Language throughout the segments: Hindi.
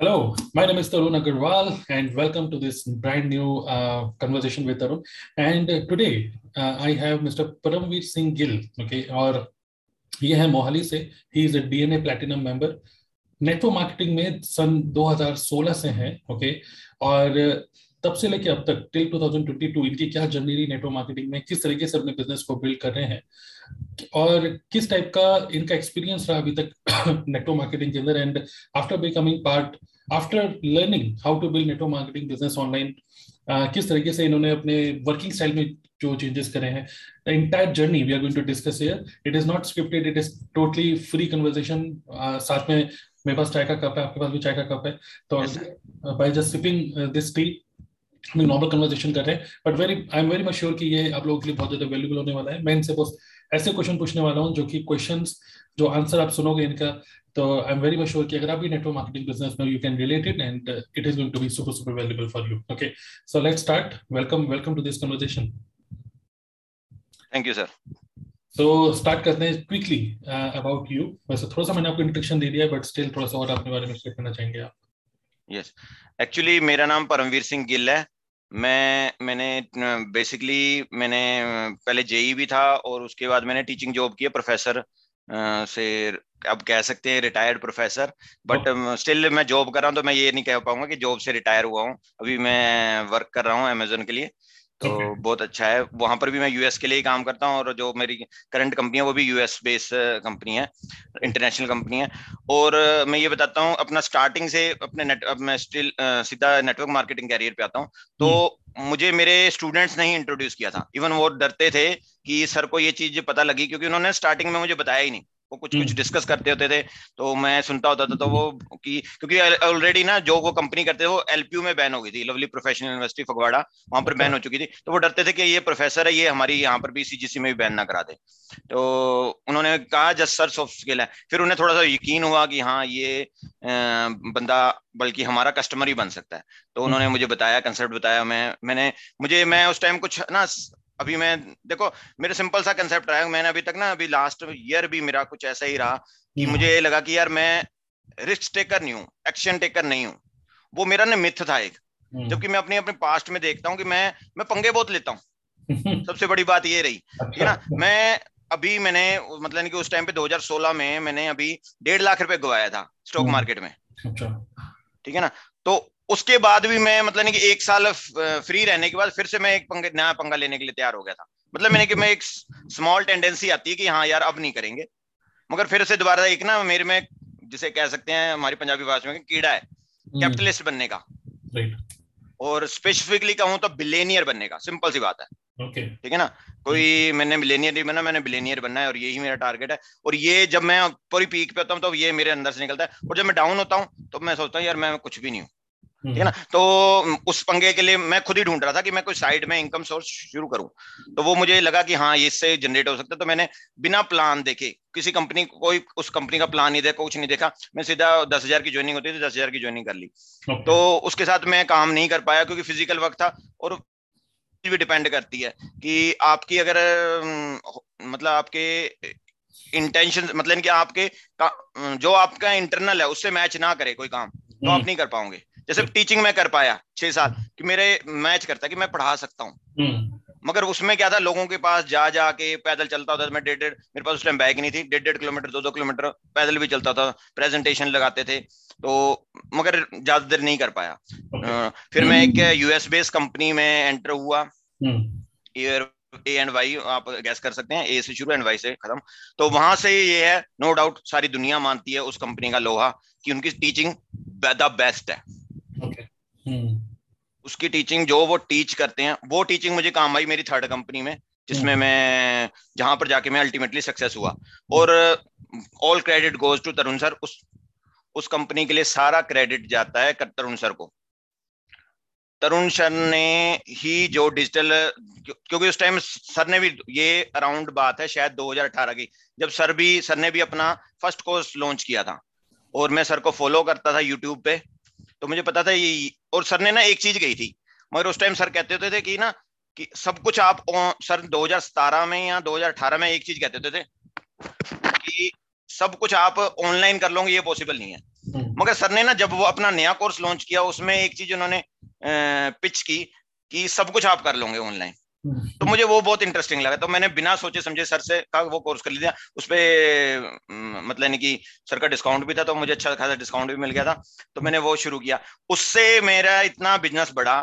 Hello, my name is Tarun Agarwal, and welcome to this brand new uh, conversation with Tarun. And uh, today uh, I have Mr. Paramveer Singh Gill. Okay, और ये है मोहाली से ही is a DNA platinum member network marketing में सन 2016 से हैं ओके और तब से लेके अब तक टिल 2022 इनकी क्या जर्नी रही नेटवर्क मार्केटिंग में? किस तरीके से अपने बिज़नेस को बिल्ड कर रहे हैं? और किस टाइप का इनका एक्सपीरियंस रहा अभी तक नेटवर्क मार्केटिंग के अंदर? And after becoming part after learning how to build network marketing business online किस तरीके से इन्होंने अपने वर्किंग स्टाइल में जो चेंजेस करे हैं? The entire journey we are going to discuss here it is not scripted it is totally free conversation साथ में मेरे पास चाय का कप है आपके पास भी चाय का कप है। तो by just sipping this tea हम नॉर्मल कन्वर्सेशन कर रहे हैं but very I am very much sure कि ये आप लोगों के लिए बहुत ज़्यादा वैल्यूबल होने वाला है। मैं इनसे बस ऐसे क्वेश्चन पूछने वाला हूँ जो कि क्वेश्चन जो आंसर आप सुनोगे इनका तो I am very much sure कि अगर आप भी नेटवर्क मार्केटिंग बिज़नेस में you can relate it and it is going to be super super valuable for you okay so let's start welcome welcome to this conversation thank you sir so start करते हैं क्विकली अबाउट यू वैसे थोड़ा सा मैंने आपको इंट्रोडक्शन दे दिया बट स्टिल थोड़ा सा और अपने बारे में शेयर करना चाहेंगे आप? Yes yes. एक्चुअली मेरा नाम परमवीर सिंह गिल है। मैं मैंने बेसिकली मैंने पहले जेई भी था और उसके बाद मैंने टीचिंग जॉब की है प्रोफेसर से अब कह सकते हैं रिटायर्ड प्रोफेसर बट स्टिल मैं जॉब कर रहा हूँ तो मैं ये नहीं कह पाऊँगा कि जॉब से रिटायर हुआ हूँ। अभी मैं वर्क कर रहा हूँ अमेजोन के लिए। तो. बहुत अच्छा है। वहाँ पर भी मैं यूएस के लिए ही काम करता हूँ और जो मेरी करंट कंपनी है वो भी यूएस बेस कंपनी है इंटरनेशनल कंपनी है। और मैं ये बताता हूँ अपना स्टार्टिंग से अपने नेट अब मैं स्टिल सीधा नेटवर्क मार्केटिंग कैरियर पे आता हूँ। तो hmm. मुझे मेरे स्टूडेंट्स ने ही इंट्रोड्यूस किया था। इवन वो डरते थे कि सर को ये चीज़ पता लगी क्योंकि उन्होंने स्टार्टिंग में मुझे बताया ही नहीं। वो कुछ कुछ डिस्कस हम्म। करते होते थे तो मैं सुनता होता था तो वो कि क्योंकि ऑलरेडी ना जो वो कंपनी करते थे वो एलपीयू में बैन हो गई थी लवली प्रोफेशनल यूनिवर्सिटी फगवाड़ा वहाँ पर बैन हो चुकी थी तो वो डरते थे कि ये प्रोफेसर है ये हमारी यहाँ पर भी सीजीसी में भी बैन ना करा दे तो उन्होंने कहा जस्ट सर सॉफ्ट स्किल है फिर उन्हें थोड़ा सा यकीन हुआ कि हाँ ये बंदा बल्कि हमारा कस्टमर ही बन सकता है तो उन्होंने हम्म। मुझे बताया कंसेप्ट बताया मैं मैंने मुझे मैं उस टाइम कुछ ना अभी मैं देखो मेरे सिंपल सा कंसेप्ट रहा है मैंने अभी तक ना अभी लास्ट ईयर भी मेरा कुछ ऐसा ही रहा कि हम्म। मुझे लगा कि यार मैं रिस्क टेकर नहीं हूँ एक्शन टेकर नहीं हूँ वो मेरा ना मिथ था एक हम्म। जबकि मैं अपने अपने पास्ट में देखता हूँ कि मैं मैं पंगे बहुत लेता हूँ सबसे बड़ी बात ये रही ठीक है ना अच्छा। मैं अभी मैंने मतलब कि उस टाइम पे 2016 में मैंने अभी डेढ़ लाख रुपए गवाया था स्टॉक हम्म। मार्केट में अच्छा। ठीक है ना तो उसके बाद भी मैं मतलब नहीं कि एक साल फ्री रहने के बाद फिर से मैं एक पंगे नया पंगा लेने के लिए तैयार हो गया था। मतलब मैंने कि मैं एक स्मॉल टेंडेंसी आती है कि हाँ यार अब नहीं करेंगे। मगर फिर से दोबारा एक ना मेरे में जिसे कह सकते हैं हमारी पंजाबी भाषा में कीड़ा है। Capitalist hmm. बनने का। और स्पेसिफिकली कहूँ तो बिलेनियर बनने का। सिंपल सी बात है। ठीक okay. है ना? कोई मैंने बिलेनियर नहीं बना मैंने बिलेनियर बनना है और यही मेरा टारगेट है। और ये जब मैं पूरी पीक पे होता हूँ तो ये मेरे अंदर से निकलता है। और जब मैं डाउन होता हूँ तो मैं सोचता हूँ यार मैं कुछ भी नहीं हूँ। ठीक है ना? तो उस पंगे के लिए मैं खुद ही ढूंढ रहा था कि मैं कोई साइड में इनकम सोर्स शुरू करूँ। तो वो मुझे लगा कि हाँ इससे जनरेट हो सकता है। तो मैंने बिना प्लान देखे किसी कंपनी कोई उस कंपनी का प्लान नहीं देखा कुछ नहीं देखा। मैं सीधा दस हज़ार की ज्वाइनिंग होती थी दस हज़ार की ज्वाइनिंग कर ली। तो उसके साथ मैं काम नहीं कर पाया क्योंकि फ़िज़िकल वर्क था और भी डिपेंड करती है कि आपकी अगर मतलब आपके इंटेंशन मतलब कि आपके जो आपका इंटरनल है उससे मैच ना करे कोई काम तो आप हम्म। नहीं कर पाओगे। जैसे टीचिंग में कर पाया छह साल कि मेरे मैच करता कि मैं पढ़ा सकता हूँ। हम्म। मगर उसमें क्या था लोगों के पास जा जा के पैदल चलता होता मैं डेढ़ डेढ़ मेरे पास उस टाइम बैग नहीं थी। डेढ़ डेढ़ किलोमीटर दो दो किलोमीटर पैदल भी चलता था प्रेजेंटेशन लगाते थे। तो मगर ज़्यादा देर नहीं कर पाया। Okay. फिर मैं एक यूएस बेस्ड कंपनी में एंटर हुआ। ईयर ए एंड वाई आप गैस कर सकते हैं। ए से शुरू एंड वाई से खत्म। तो वहाँ से ये है नो डाउट सारी दुनिया मानती है उस कंपनी का लोहा कि उनकी टीचिंग द बेस्ट है। हम्म। उसकी टीचिंग जो वो टीच करते हैं वो टीचिंग मुझे काम आई मेरी थर्ड कंपनी में जिसमें हम्म। मैं जहाँ पर जाके मैं अल्टीमेटली सक्सेस हुआ। और all credit goes to Tarun sir उस उस कंपनी के लिए सारा क्रेडिट जाता है तरुण सर को। तरुण सर ने ही जो डिजिटल क्योंकि उस टाइम सर ने भी ये अराउंड बात है शायद 2018 की जब सर भी सर ने भी अपना फ़र्स्ट कोर्स लॉन्च किया था। और मैं सर को फॉलो करता था यूट्यूब पे। तो मुझे पता था ये और सर ने ना एक चीज़ कही थी मगर उस टाइम सर कहते होते थे कि ना कि सब कुछ आप सर 2017 में या 2018 में एक चीज़ कहते होते थे कि सब कुछ आप ऑनलाइन कर लोगे ये पॉसिबल नहीं है हम्म। मगर सर ने ना जब वो अपना नया कोर्स लॉन्च किया उसमें एक चीज़ उन्होंने पिच की कि सब कुछ आप कर लोगे ऑनलाइन। तो मुझे वो बहुत इंटरेस्टिंग लगा। तो मैंने बिना सोचे समझे सर से का वो कोर्स कर लिया। उस पर मतलब नहीं कि सर का डिस्काउंट भी था तो मुझे अच्छा खासा डिस्काउंट भी मिल गया था। तो मैंने वो शुरू किया। उससे मेरा इतना बिज़नेस बढ़ा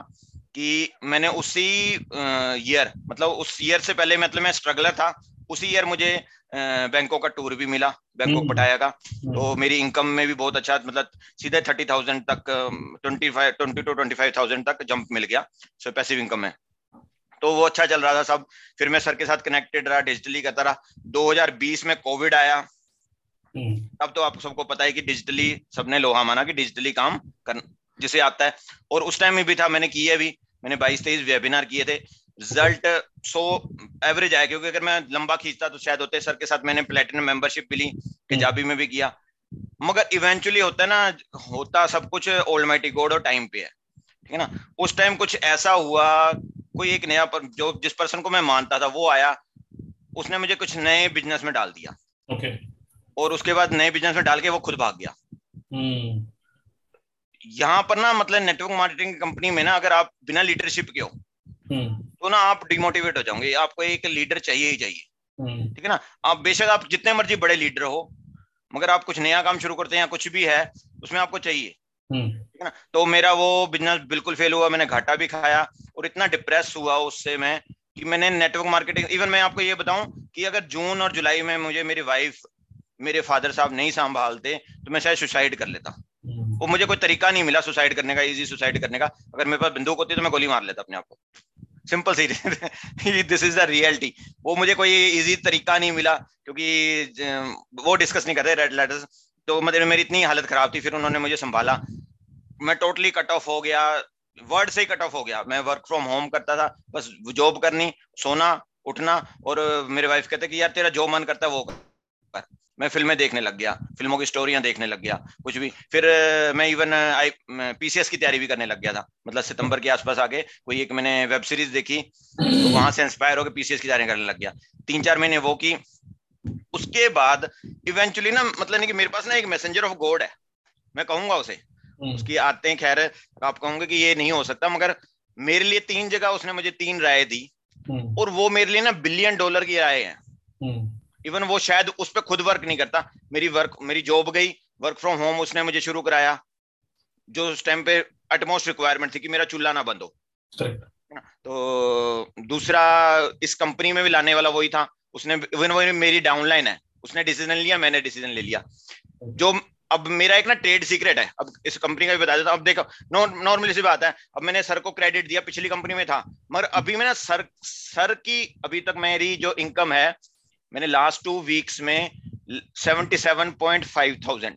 कि मैंने उसी ईयर मतलब उस ईयर से पहले मतलब मैं स्ट्रगलर था। उसी ईयर मुझे बैंकों का टूर भी मिला बैंकोक हम्म। पटाया का। हम्म। तो मेरी इनकम में भी बहुत अच्छा मतलब सीधे थर्टी थाउज़ेंड तक twenty five twenty two twenty five thousand तक जंप मिल गया। सो पैसिव इनकम में। तो वो अच्छा चल रहा था सब। फिर मैं सर के साथ कनेक्टेड रहा डिजिटली करता रहा। 2020 में कोविड आया। हम्म। तब तो आप सबको पता है कि डिजिटली सबने लोहा माना कि डिजिटली काम कर जिसे आता है। और उस टाइम में भी था मैंने किए भी। मैंने बाईस तेईस वेबिनार किए थे। रिज़ल्ट सो एवरेज आया क्योंकि अगर मैं लंबा खींचता तो शायद होते सर के साथ मैंने प्लेटिनम मेंबरशिप भी ली पंजाबी में भी किया। मगर इवेंचुअली होता है ना होता सब कुछ ओल्ड माइटी गोड और टाइम पे है। ठीक है ना? उस टाइम कुछ ऐसा हुआ कोई एक नया पर, जो जिस पर्सन को मैं मानता था वो आया उसने मुझे कुछ नए बिज़नेस में डाल दिया ओके okay. और उसके बाद नए बिज़नेस में डाल के वो खुद भाग गया hmm. यहाँ पर ना मतलब नेटवर्क मार्केटिंग कंपनी में ना अगर आप बिना लीडरशिप के हो hmm. तो ना आप डिमोटिवेट हो जाओगे आपको एक लीडर चाहिए ही चाहिए hmm. ठीक है ना आप बेशक आप जितने मर्ज़ी बड़े लीडर हो मगर आप कुछ नया काम शुरू करते हैं या कुछ भी है उसमें आपको चाहिए ठीक है ना? तो मेरा वो बिज़नेस बिल्कुल फेल हुआ मैंने घाटा भी खाया और इतना डिप्रेस हुआ उससे मैं कि मैंने नेटवर्क मार्केटिंग इवन मैं आपको ये बताऊँ कि अगर जून और जुलाई में मुझे मेरी वाइफ मेरे फादर साहब नहीं संभालते तो मैं शायद सुसाइड कर लेता। वो मुझे कोई तरीका नहीं मिला सुसाइड करने का इजी सुसाइड करने का। अगर मेरे पास बंदूक होती तो मैं गोली मार लेता अपने आप को। सिंपल सी दिस इज़ द रियलिटी वो मुझे कोई इजी तरीका नहीं मिला क्योंकि वो डिस्कस नहीं करते रेड लेटर्स तो मतलब मेरी इतनी हालत खराब थी, फिर उन्होंने मुझे संभाला। मैं टोटली कट ऑफ़ हो गया। वर्ड से ही कट ऑफ़ हो गया। मैं वर्क फ्रॉम होम करता था, बस जॉब करनी, सोना, उठना और मेरे वाइफ कहते कि, यार, तेरा जो मन करता है वो कर। मैं फ़िल्में देखने लग गया, फ़िल्मों की स्टोरियाँ देखने लग गया, कुछ भी। फिर मैं इवन आई पीसीएस की तैयारी भी करने लग गया था। मतलब सितंबर के आसपास आगे कोई एक मैंने वेब सीरीज़ देखी तो वहाँ से इंस्पायर होकर पीसीएस की तैयारी करने लग गया। तीन चार महीने वो की उसके बाद इवेंचुअली ना मतलब नहीं कि मेरे पास ना एक मैसेंजर ऑफ़ गॉड है। मैं कहूँगा उसे। हम्म। उसकी आते खैर आप कहोगे कि ये नहीं हो सकता मगर मेरे लिए तीन जगह उसने मुझे तीन राय दी। हम्म। और वो मेरे लिए ना बिलियन डॉलर की राय है। Even hmm. वो शायद उस पर खुद वर्क नहीं करता। मेरी वर्क मेरी जॉब गई वर्क फ्रॉम होम उसने मुझे शुरू कराया जो उस टाइम पे अटमोस्ट रिक्वायरमेंट थी कि मेरा चूल्हा ना बंद हो। तो दूसरा इस कंपनी में भी लाने वाला वही था। उसने इवन वो मेरी डाउनलाइन है। उसने डिसीज़न लिया, मैंने डिसीज़न ले लिया। जो अब मेरा एक ना ट्रेड सीक्रेट है। अब इस कंपनी का भी बता देता अब देखो नॉर्मली सी बात है। अब मैंने सर को क्रेडिट दिया पिछली कंपनी में था। मगर अभी मैंने सर सर की अभी तक मेरी जो इनकम है, मैंने लास्ट टू वीक्स में seventy seven point five thousand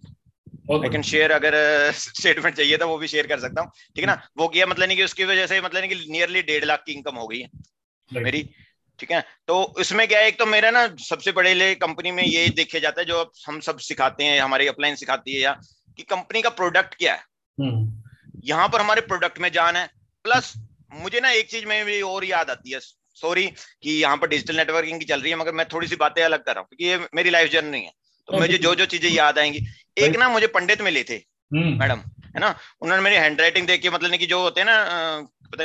I can share अगर स्टेटमेंट चाहिए था वो भी शेयर कर सकता हूँ। ठीक है ना? वो किया मतलब नहीं कि उसकी वजह से मतलब नहीं कि नियरली डेढ़ लाख की इनकम हो गई है। मेरी ठीक है तो इसमें क्या है एक तो मेरा ना सबसे बड़े ले कंपनी में ये देखे जाता है जो हम सब सिखाते हैं हमारी अपलाइन सिखाती है या कि कंपनी का प्रोडक्ट क्या है हम्म। यहाँ पर हमारे प्रोडक्ट में जान है प्लस मुझे ना एक चीज़ में भी और याद आती है सॉरी कि यहाँ पर डिजिटल नेटवर्किंग की चल रही है मगर मैं थोड़ी सी बातें अलग कर रहा हूँ क्योंकि ये मेरी लाइफ जर्नी है तो मुझे जो जो चीज़ें याद आएँगी एक ना मुझे पंडित मिले थे हम्म। मैडम है ना उन्होंने मेरी हैंड राइटिंग देख के मतलब कि जो होते हैं ना पता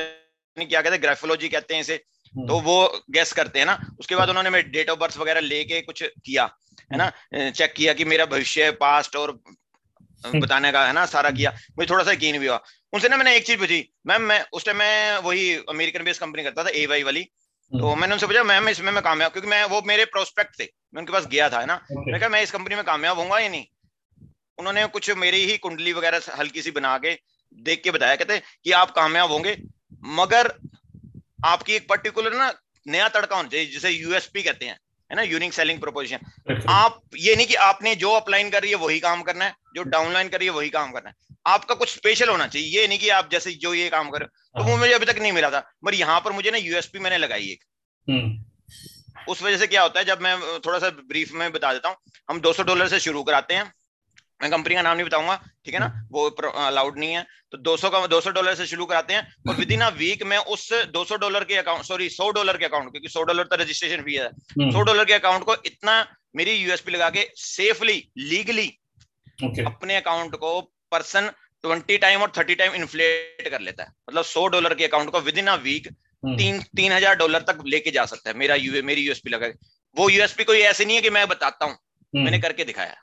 नहीं क्या कहते हैं ग्राफोलॉजी कहते हैं इसे। तो वो गैस करते हैं ना। उसके बाद उन्होंने मेरे डेट ऑफ़ बर्थ वगैरह लेके कुछ किया है ना? चेक किया कि मेरा भविष्य पास्ट और हम्म। बताने का है ना? सारा किया। मुझे थोड़ा सा यकीन भी हुआ। उनसे ना मैंने एक चीज़ पूछी। मैम मैं उस टाइम मैं वही अमेरिकन बेस्ड कंपनी करता था ए वाई वाली। तो हम्म। मैंने उनसे पूछा मैम इसमें मैं कामयाब क्योंकि मैं वो मेरे प्रोस्पेक्ट थे। मैं उनके पास गया था है ना? मैं कहा मैं इस कंपनी में कामयाब होऊँगा या नहीं? उन्होंने कुछ मेरी ही कुंडली वगैरह हल्की सी बना के देख के बताया कहते कि आप कामयाब होंगे मगर आपकी एक पर्टिकुलर ना नया तड़का होना चाहिए जिसे यूएसपी कहते हैं है ना यूनिक सेलिंग प्रोपोजिशन आप ये नहीं कि आपने जो अपलाइन कर रही है वही काम करना है जो डाउनलाइन कर रही है वही काम करना है। आपका कुछ स्पेशल होना चाहिए ये नहीं कि आप जैसे जो ये काम करो तो वो हाँ। मुझे अभी तक नहीं मिला था मगर यहाँ पर मुझे ना यूएसपी मैंने लगाई एक। हम्म। उस वजह से क्या होता है जब मैं थोड़ा सा ब्रीफ में बता देता हूँ हम 200 डॉलर से शुरू कराते हैं। मैं कंपनी का नाम नहीं बताऊँगा ठीक है ना? हम्म। वो अलाउड नहीं है। तो 200 का 200 डॉलर से शुरू कराते हैं और विद इन अ वीक में उस 200 डॉलर के अकाउंट सॉरी 100 डॉलर के अकाउंट क्योंकि 100 डॉलर तो रजिस्ट्रेशन फ़ी है। 100 हम्म। डॉलर के अकाउंट को इतना मेरी यूएसपी लगा के सेफली लीगली okay. अपने अकाउंट को पर्सन ट्वेंटी टाइम और थर्टी टाइम इन्फ्लेट कर लेता है। मतलब सौ डॉलर के अकाउंट को विद इन अ वीक तीन तीन हज़ार डॉलर तक लेके जा सकता है मेरा यू मेरी यूएसपी लगा वो यूएसपी कोई ऐसे नहीं है कि मैं बताता हूँ। हम्म। मैंने करके दिखाया।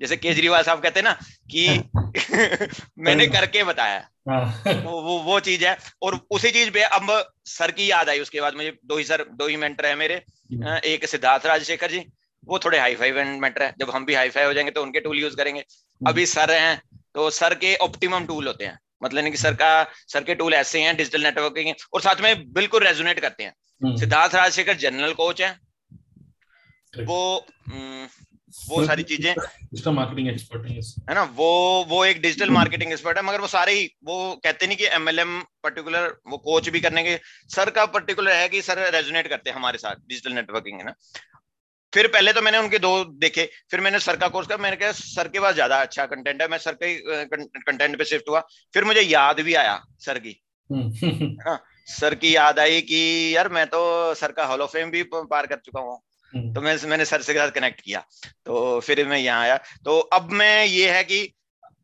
जैसे केजरीवाल साहब कहते हैं ना कि मैंने करके बताया। हाँ। वो वो वो चीज़ है। और उसी चीज़ पे अब सर की याद आई उसके बाद मुझे दो ही सर दो ही मेंटर है मेरे। हम्म। एक सिद्धार्थ राजशेखर जी वो थोड़े हाई फाई मेंटर है। जब हम भी हाई फाई हो जाएँगे तो उनके टूल यूज़ करेंगे। हम्म। अभी सर हैं तो सर के ऑप्टिमम टूल होते हैं। मतलब कि सर का सर के टूल ऐसे हैं डिजिटल नेटवर्किंग है, और साथ में बिल्कुल रेजोनेट करते हैं। सिद्धार्थ राजशेखर जनरल कोच है। वो वो सारी चीज़ें डिजिटल मार्केटिंग एक्सपर्ट है ना? वो वो एक डिजिटल मार्केटिंग एक्सपर्ट है मगर वो सारे ही वो कहते नहीं कि एमएलएम पर्टिकुलर वो कोच भी करने के सर का पर्टिकुलर है कि सर रेजोनेट करते हैं हमारे साथ डिजिटल नेटवर्किंग है ना? फिर पहले तो मैंने उनके दो देखे फिर मैंने सर का कोर्स किया मैंने कहा सर के पास ज़्यादा अच्छा कंटेंट है मैं सर के कंटेंट पे शिफ्ट हुआ। फिर मुझे याद भी आया सर की। हाँ सर की याद आई कि यार मैं तो सर का हॉल ऑफ़ फेम भी पार कर चुका हूँ। हम्म। तो मैं मैंने सर से के साथ कनेक्ट किया। तो फिर मैं यहाँ आया। तो अब मैं ये है कि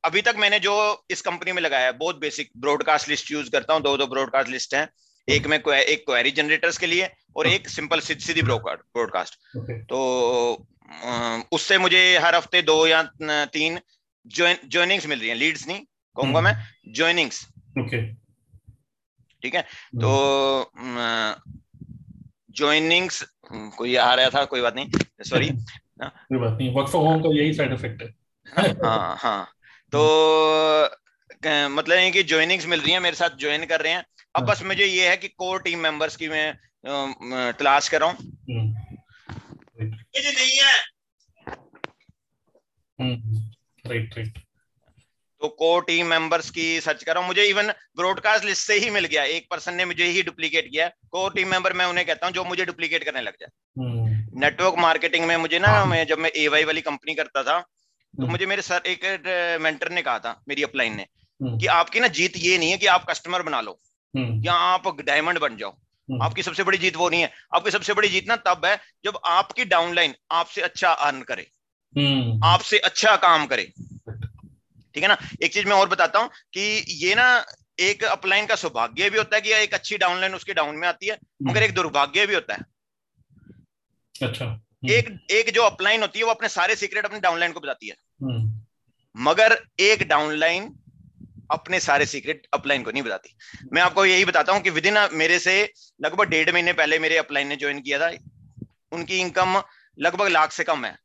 अभी तक मैंने जो इस कंपनी में लगाया बहुत बेसिक ब्रॉडकास्ट लिस्ट यूज़ करता हूँ। दो दो ब्रॉडकास्ट लिस्ट है। एक में एक क्वेरी जनरेटर्स के लिए और एक सिंपल सीधी ब्रॉडकास्ट तो उससे मुझे हर हफ़्ते दो या तीन ज्वाइनिंग्स मिल रही हैं। लीड्स नहीं कहूँगा हम्म। मैं ज्वाइनिंग्स ठीक है? हम्म। तो ज्वाइनिंग्स हम्म, कोई आ रहा था कोई बात नहीं सॉरी हाँ। कोई बात नहीं वर्क फ्रॉम होम का यही साइड इफ़ेक्ट है। हाँ हाँ तो मतलब ये कि ज्वाइनिंग्स मिल रही हैं मेरे साथ ज्वाइन कर रहे हैं। अब बस मुझे ये है कि कोर टीम मेंबर्स की मैं तलाश कर रहा हूँ। हम्म। नहीं है। राइट राइट तो को टीम मेंबर्स की सर्च कर। रहा हूँ मुझे इवन ब्रॉडकास्ट लिस्ट से ही मिल गया। एक पर्सन ने मुझे ही डुप्लीकेट किया। को टीम मेंबर मैं उन्हें कहता हूँ जो मुझे डुप्लीकेट करने लग जाए। नेटवर्क मार्केटिंग में मुझे ना मैं जब मैं एवाई वाली कंपनी करता था तो हम्म। मुझे मेरे सर एक मेंटर ने कहा था मेरी अपलाइन ने हम्म। कि आपकी ना जीत ये नहीं है कि आप कस्टमर बना लो। हम्म। या आप डायमंड बन जाओ। हम्म। आपकी सबसे बड़ी जीत वो नहीं है। आपकी सबसे बड़ी जीत ना तब है जब आपकी डाउनलाइन आपसे अच्छा अर्न करे। हम्म। आपसे अच्छा काम करे। ठीक है ना? एक चीज़ मैं और बताता हूँ कि ये ना एक अपलाइन का सौभाग्य भी होता है कि एक अच्छी डाउनलाइन उसकी डाउन में आती है मगर एक दुर्भाग्य भी होता है। अच्छा एक एक जो अपलाइन होती है वो अपने सारे सीक्रेट अपने डाउनलाइन को बताती है। मगर एक डाउनलाइन अपने सारे सीक्रेट अपलाइन को नहीं बताती। मैं आपको यही बताता हूँ कि विद इन मेरे से लगभग डेढ़ महीने पहले मेरे अपलाइन ने ज्वाइन किया था। उनकी इनकम लगभग लाख से कम है।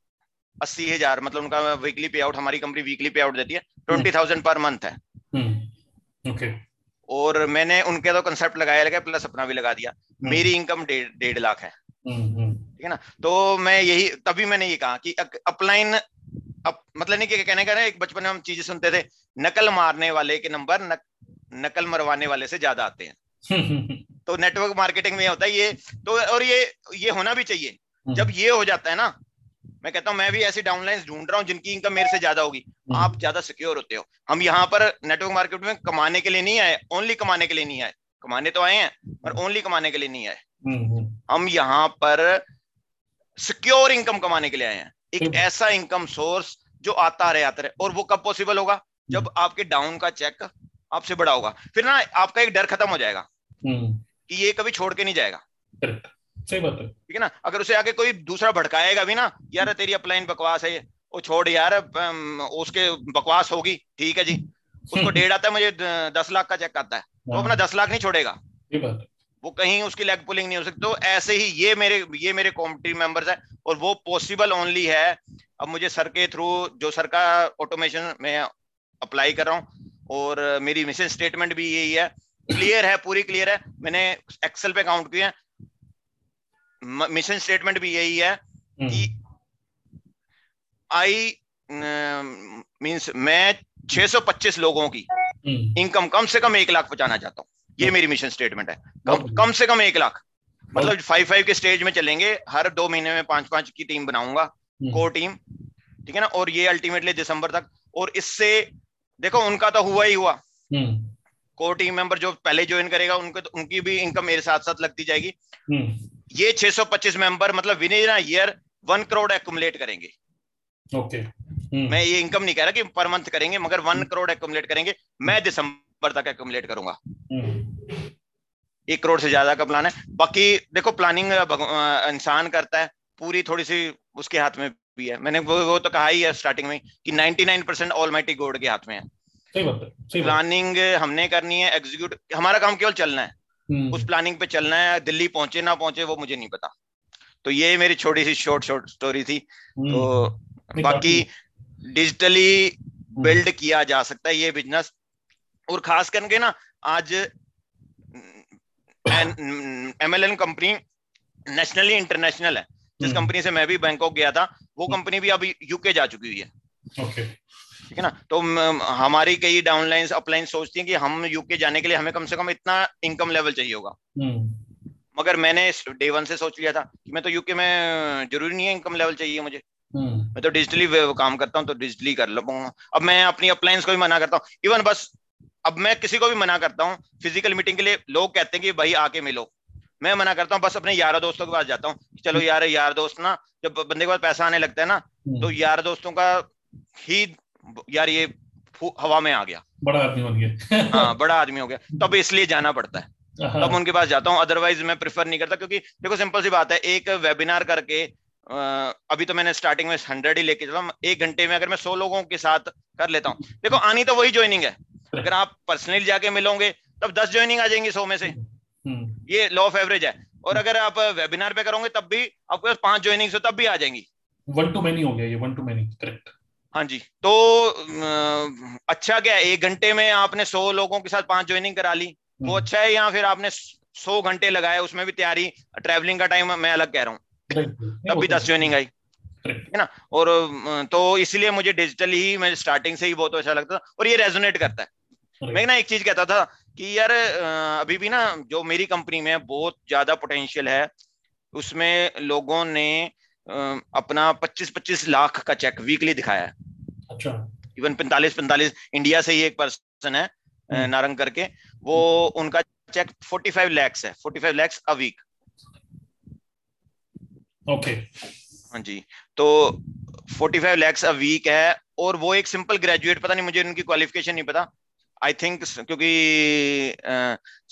अस्सी हज़ार मतलब उनका वीकली पे आउट हमारी कंपनी वीकली पे आउट देती है। ट्वेंटी थाउज़ेंड पर मंथ है। हम्म, ओके और मैंने उनके तो कंसेप्ट लगाया लगा प्लस अपना भी लगा दिया। हम्म। मेरी इनकम डेढ़ लाख है। हम्म, ठीक है ना? तो मैं यही तभी मैंने ये कहा कि अपलाइन अब मतलब नहीं कि कहने का ना एक बचपन में हम चीज़ें सुनते थे नकल मारने वाले के नंबर नक, नकल मरवाने वाले से ज़्यादा आते हैं। तो नेटवर्क मार्केटिंग में होता है ये तो और ये ये होना भी चाहिए। जब ये हो जाता है ना मैं कहता हूँ मैं भी ऐसी डाउनलाइन ढूंढ रहा हूँ जिनकी इनकम मेरे से ज़्यादा होगी। हम्म। आप ज़्यादा सिक्योर होते हो। हम यहाँ पर नेटवर्क मार्केट में कमाने के लिए नहीं आए ओनली कमाने के लिए नहीं आए। कमाने तो आए हैं पर ओनली कमाने के लिए नहीं आए। हम्म, हम यहाँ पर सिक्योर इनकम कमाने के लिए आए हैं। एक ऐसा इनकम सोर्स जो आता रहे आता रहे। और वो कब पॉसिबल होगा? जब हम्म। आपके डाउन का चेक आपसे बड़ा होगा। फिर ना आपका एक डर खत्म हो जाएगा हम्म। कि ये कभी छोड़ के नहीं जाएगा। सही बात है। ठीक है ना? अगर उसे आगे कोई दूसरा भड़काएगा भी ना यार तेरी अपलाइन बकवास है वो छोड़ यार उसके बकवास होगी। ठीक है जी। उसको डेढ़ आता है मुझे दस लाख का चेक आता है। तो अपना दस लाख नहीं छोड़ेगा। वो कहीं उसकी लेग पुलिंग नहीं हो सकती। तो ऐसे ही ये मेरे ये मेरे कॉम्पिटिव मेंबर्स है और वो पॉसिबल ओनली है। अब मुझे सर के थ्रू जो सर का ऑटोमेशन में अप्लाई कर रहा हूँ और मेरी मिशन स्टेटमेंट भी यही है। क्लियर है पूरी क्लियर है। मैंने एक्सेल पे काउंट किया मिशन स्टेटमेंट भी यही है हम्म। कि आई मींस मैं 625 लोगों की इनकम हम्म। कम से कम एक लाख पहुंचाना चाहता हूँ। ये मेरी मिशन स्टेटमेंट है। कम कम से कम एक लाख। मतलब फाइव फाइव के स्टेज में चलेंगे हर दो महीने में पाँच पाँच की टीम बनाऊँगा कोर टीम ठीक है ना? और ये अल्टीमेटली दिसंबर तक। और इससे देखो उनका तो हुआ ही हुआ। कोर टीम मेंबर जो पहले ज्वाइन करेगा उनके तो, उनकी भी इनकम मेरे साथ साथ लगती जाएगी। हम्म। ये 625 मेंबर मतलब within year one crore accumulate करेंगे। Okay hmm. मैं ये इनकम नहीं कह रहा कि पर मंथ करेंगे मगर वन करोड़ एकुमुलेट करेंगे। मैं दिसंबर तक एकुमुलेट करूँगा। हम्म। एक करोड़ से ज़्यादा का प्लान है। बाकी देखो प्लानिंग इंसान करता है पूरी थोड़ी सी उसके हाथ में भी है। मैंने वो, वो तो कहा ही है स्टार्टिंग में कि 99 परसेंट ऑल माइटी गोड के हाथ में है। सही बात है प्लानिंग हमने करनी है एग्जीक्यूट हमारा काम केवल चलना है। उस प्लानिंग पे चलना है दिल्ली पहुँचे ना पहुँचे वो मुझे नहीं पता। तो ये मेरी छोटी सी शॉर्ट शॉर्ट स्टोरी थी। हम्म। तो बाकी डिजिटली बिल्ड हम्म। किया जा सकता है ये बिज़नेस और खास करके ना आज एमएलएन कंपनी नेशनली इंटरनेशनल है। जिस कंपनी से मैं भी बैंकॉक गया था वो कंपनी भी अभी यूके जा चुकी हुई है। ओके ठीक है ना? तो हमारी कई डाउनलाइन अपलाइन सोचती हैं कि हम यूके जाने के लिए हमें कम से कम इतना इनकम लेवल चाहिए होगा। हम्म। मगर मैंने डे वन से सोच लिया था कि मैं तो यूके में ज़रूरी नहीं है इनकम लेवल चाहिए मुझे। हम्म। मैं तो डिजिटली काम करता हूँ तो डिजिटली कर लूँगा। अब मैं अपनी अपलाइंस को भी मना करता हूँ। इवन बस अब मैं किसी को भी मना करता हूँ फ़िज़िकल मीटिंग के लिए लोग कहते हैं कि भाई आके मिलो। मैं मना करता हूँ बस अपने यार दोस्तों के पास जाता हूँ चलो यार यार दोस्त ना जब बंदे के पास पैसा आने लगता है ना हम्म। तो यार दोस्तों का ही यार ये हवा में आ गया। बड़ा आदमी बन गया। हाँ बड़ा आदमी हो गया। तब इसलिए जाना पड़ता है। तब उनके पास जाता हूँ अदरवाइज़ मैं प्रेफर नहीं करता क्योंकि देखो सिंपल सी बात है एक वेबिनार करके अभी तो मैंने स्टार्टिंग में हंड्रेड ही लेके चला एक घंटे में अगर मैं सौ लोगों के साथ कर लेता हूँ। देखो आनी तो वही ज्वाइनिंग है। अगर आप पर्सनली जाके मिलोगे तब दस ज्वाइनिंग आ जाएँगी सौ में से। हम्म। ये लॉ ऑफ़ एवरेज है। और अगर आप वेबिनार पे करोगे तब भी आपके पास पाँच ज्वाइनिंग हो तब भी आ जाएँगी। वन टू मैनी हो गया ये वन टू मैनी हाँ जी। तो अच्छा क्या एक घंटे में आपने सौ लोगों के साथ पाँच ज्वाइनिंग करा ली। वो हम्म। अच्छा है या फिर आपने सौ घंटे लगाए उसमें भी तैयारी? ट्रेवलिंग का टाइम मैं अलग कह रहा हूँ। तब भी दस ज्वाइनिंग आई। है ना? और तो इसलिए मुझे डिजिटल ही मैं स्टार्टिंग से ही बहुत अच्छा लगता था और ये रेजोनेट करता है। मैं ना एक चीज़ कहता था कि यार अभी भी ना जो मेरी कंपनी में बहुत ज़्यादा पोटेंशियल है उसमें लोगों ने अपना 25-25 लाख का चेक वीकली दिखाया है। अच्छा। इवन 45-45 इंडिया से ही एक पर्सन है हम्म। नारंग करके। वो उनका चेक 45 लैक्स है 45 लैक्स अ वीक ओके हाँ जी तो 45 लैक्स अ वीक है और वो एक सिंपल ग्रेजुएट पता नहीं मुझे उनकी क्वालिफिकेशन नहीं पता। आई थिंक क्योंकि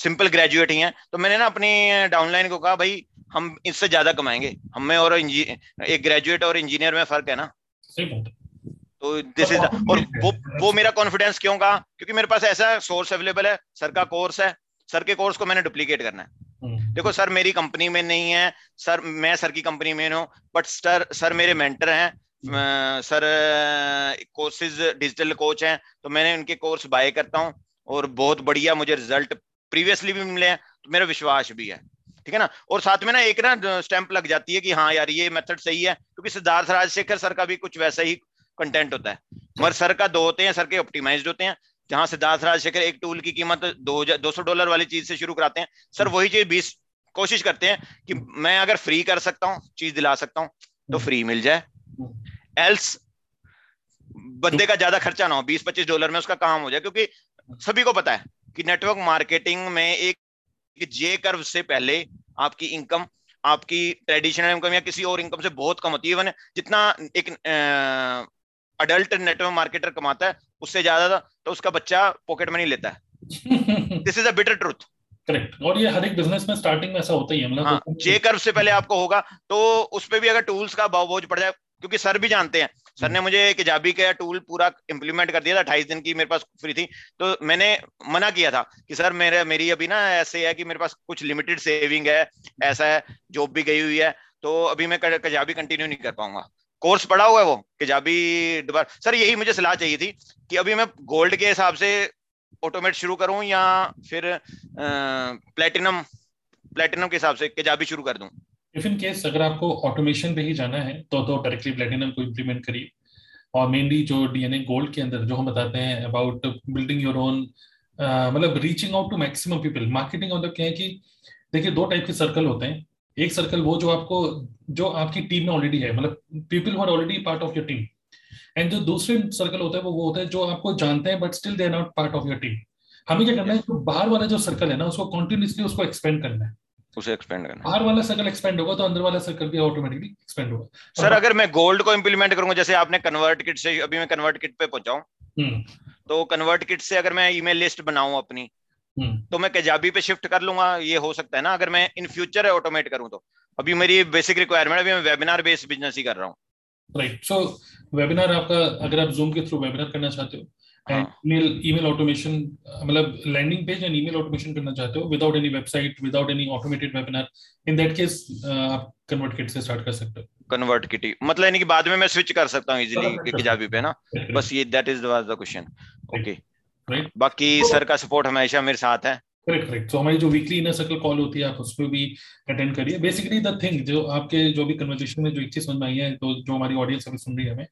सिंपल ग्रेजुएट ही हैं। तो मैंने ना अपनी डाउनलाइन को कहा भाई हम इससे ज़्यादा कमाएँगे। हमें और एक ग्रेजुएट और इंजीनियर में फ़र्क है ना? तो दिस इज़ और वो वो मेरा कॉन्फिडेंस क्यों कहा? क्योंकि मेरे पास ऐसा सोर्स अवेलेबल है सर का कोर्स है। सर के कोर्स को मैंने डुप्लीकेट करना है। हम्म। देखो सर मेरी कंपनी में नहीं है सर मैं सर की कंपनी में हूँ बट सर सर मेरे मेंटर हैं। सर कोर्सेज डिजिटल कोच हैं तो मैंने उनके कोर्स बाय करता हूँ और बहुत बढ़िया मुझे रिज़ल्ट प्रीवियसली भी मिले हैं तो मेरा विश्वास भी है। ठीक है ना? और साथ में ना एक ना स्टैंप लग जाती है कि हाँ यार ये मेथड सही है क्योंकि सिद्धार्थ राजशेखर सर का भी कुछ वैसा ही कंटेंट होता है। मगर सर का दो होते हैं सर के ऑप्टिमाइज होते हैं। जहाँ सिद्धार्थ राजशेखर एक टूल की कीमत दो दो सौ डॉलर वाली चीज़ से शुरू कराते हैं। सर वही चीज़ बीस कोशिश करते हैं कि मैं अगर फ्री कर सकता हूँ चीज़ दिला सकता हूँ तो फ्री मिल जाए। एल्स बंदे का ज़्यादा खर्चा ना हो बीस पच्चीस डॉलर में उसका काम हो जाए क्योंकि सभी को पता है कि नेटवर्क मार्केटिंग में एक जे कर्व से पहले आपकी इनकम आपकी ट्रेडिशनल इनकम या किसी और इनकम से बहुत कम होती है। जितना एक अडल्ट नेटवर्क मार्केटर कमाता है उससे ज़्यादा तो उसका बच्चा पॉकेट मनी लेता है। This is a bitter truth correct और ये हर एक बिज़नेस में स्टार्टिंग में ऐसा होता ही है मतलब हाँ, जे कर्व से पहले आपको होगा तो उस पर भी अगर टूल्स का बोझ पड़ जाए क्योंकि सर भी जानते हैं। सर ने मुझे एक जाबी का टूल पूरा इम्प्लीमेंट कर दिया था अट्ठाईस दिन की मेरे पास फ्री थी तो मैंने मना किया था कि सर मेरे मेरी अभी ना ऐसे है कि मेरे पास कुछ लिमिटेड सेविंग है ऐसा है जॉब भी गई हुई है तो अभी मैं कजाबी कंटिन्यू नहीं कर पाऊँगा। कोर्स पढ़ा हुआ है वो कजाबी दोबारा। सर, यही मुझे सलाह चाहिए थी कि अभी मैं गोल्ड के हिसाब से ऑटोमेट शुरू करूँ या फिर प्लेटिनम प्लेटिनम के हिसाब से कजाबी शुरू कर दूँ। इफ़ इन केस अगर आपको ऑटोमेशन पे ही जाना है तो तो डायरेक्टली प्लेटिनम को इम्प्लीमेंट करिए। और मेनली जो डीएनए गोल्ड के अंदर, जो हम बताते हैं अबाउट बिल्डिंग योर ओन मतलब reaching out to maximum people marketing मतलब क्या है कि, देखिए दो टाइप के सर्कल होते हैं। एक सर्कल वो जो आपको जो आपकी टीम में ऑलरेडी है मतलब people are already part of your team and जो दूसरे सर्कल होता है वो वो होता है जो आपको जानते हैं but still they are not part of your team हमें क्या करना है जो बाहर वाला जो सर्कल है ना उसको कॉन्टिन्यूसली उसको एक्सपेंड करना है। उसे एक्सपेंड करना बाहर वाला सर्कल एक्सपेंड होगा तो अंदर वाला सर्कल भी ऑटोमेटिकली एक्सपेंड होगा। सर अगर मैं गोल्ड को इंप्लीमेंट करूँगा जैसे आपने कन्वर्ट किट से अभी मैं कन्वर्ट किट पे पहुँचा हम्म, तो कन्वर्ट किट से अगर मैं ईमेल लिस्ट बनाऊँ अपनी हम्म, तो मैं कजाबी पे शिफ्ट कर लूँगा ये हो सकता है ना अगर मैं इन फ्यूचर ऑटोमेट करूँ तो। अभी मेरी बेसिक रिक्वायरमेंट अभी मैं वेबिनार बेस्ड बिज़नेस ही कर रहा हूँ। राइट सो वेबिनार आपका अगर आप जूम के थ्रू वेबिनार करना चाहते हो एंड ईमेल ईमेल ऑटोमेशन मतलब landing page and email automation करना चाहते हो without any website without any automated webinar in that case आप कन्वर्ट किट से स्टार्ट कर सकते हो। कन्वर्ट किट मतलब यानी कि बाद में मैं स्विच कर सकता हूँ इजीली। कजाबी पे ना? बस ये that is the question okay. बाकी तो- सर का सपोर्ट हमेशा मेरे साथ है। करेक्ट करेक्ट तो हमारी जो वीकली इनर सर्कल कॉल होती है आप उस पर भी अटेंड करिए। बेसिकली द थिंग जो आपके जो भी कन्वर्सेशन में जो एक चीज़ समझ में आई है तो जो हमारी ऑडियंस अभी सुन रही है हमें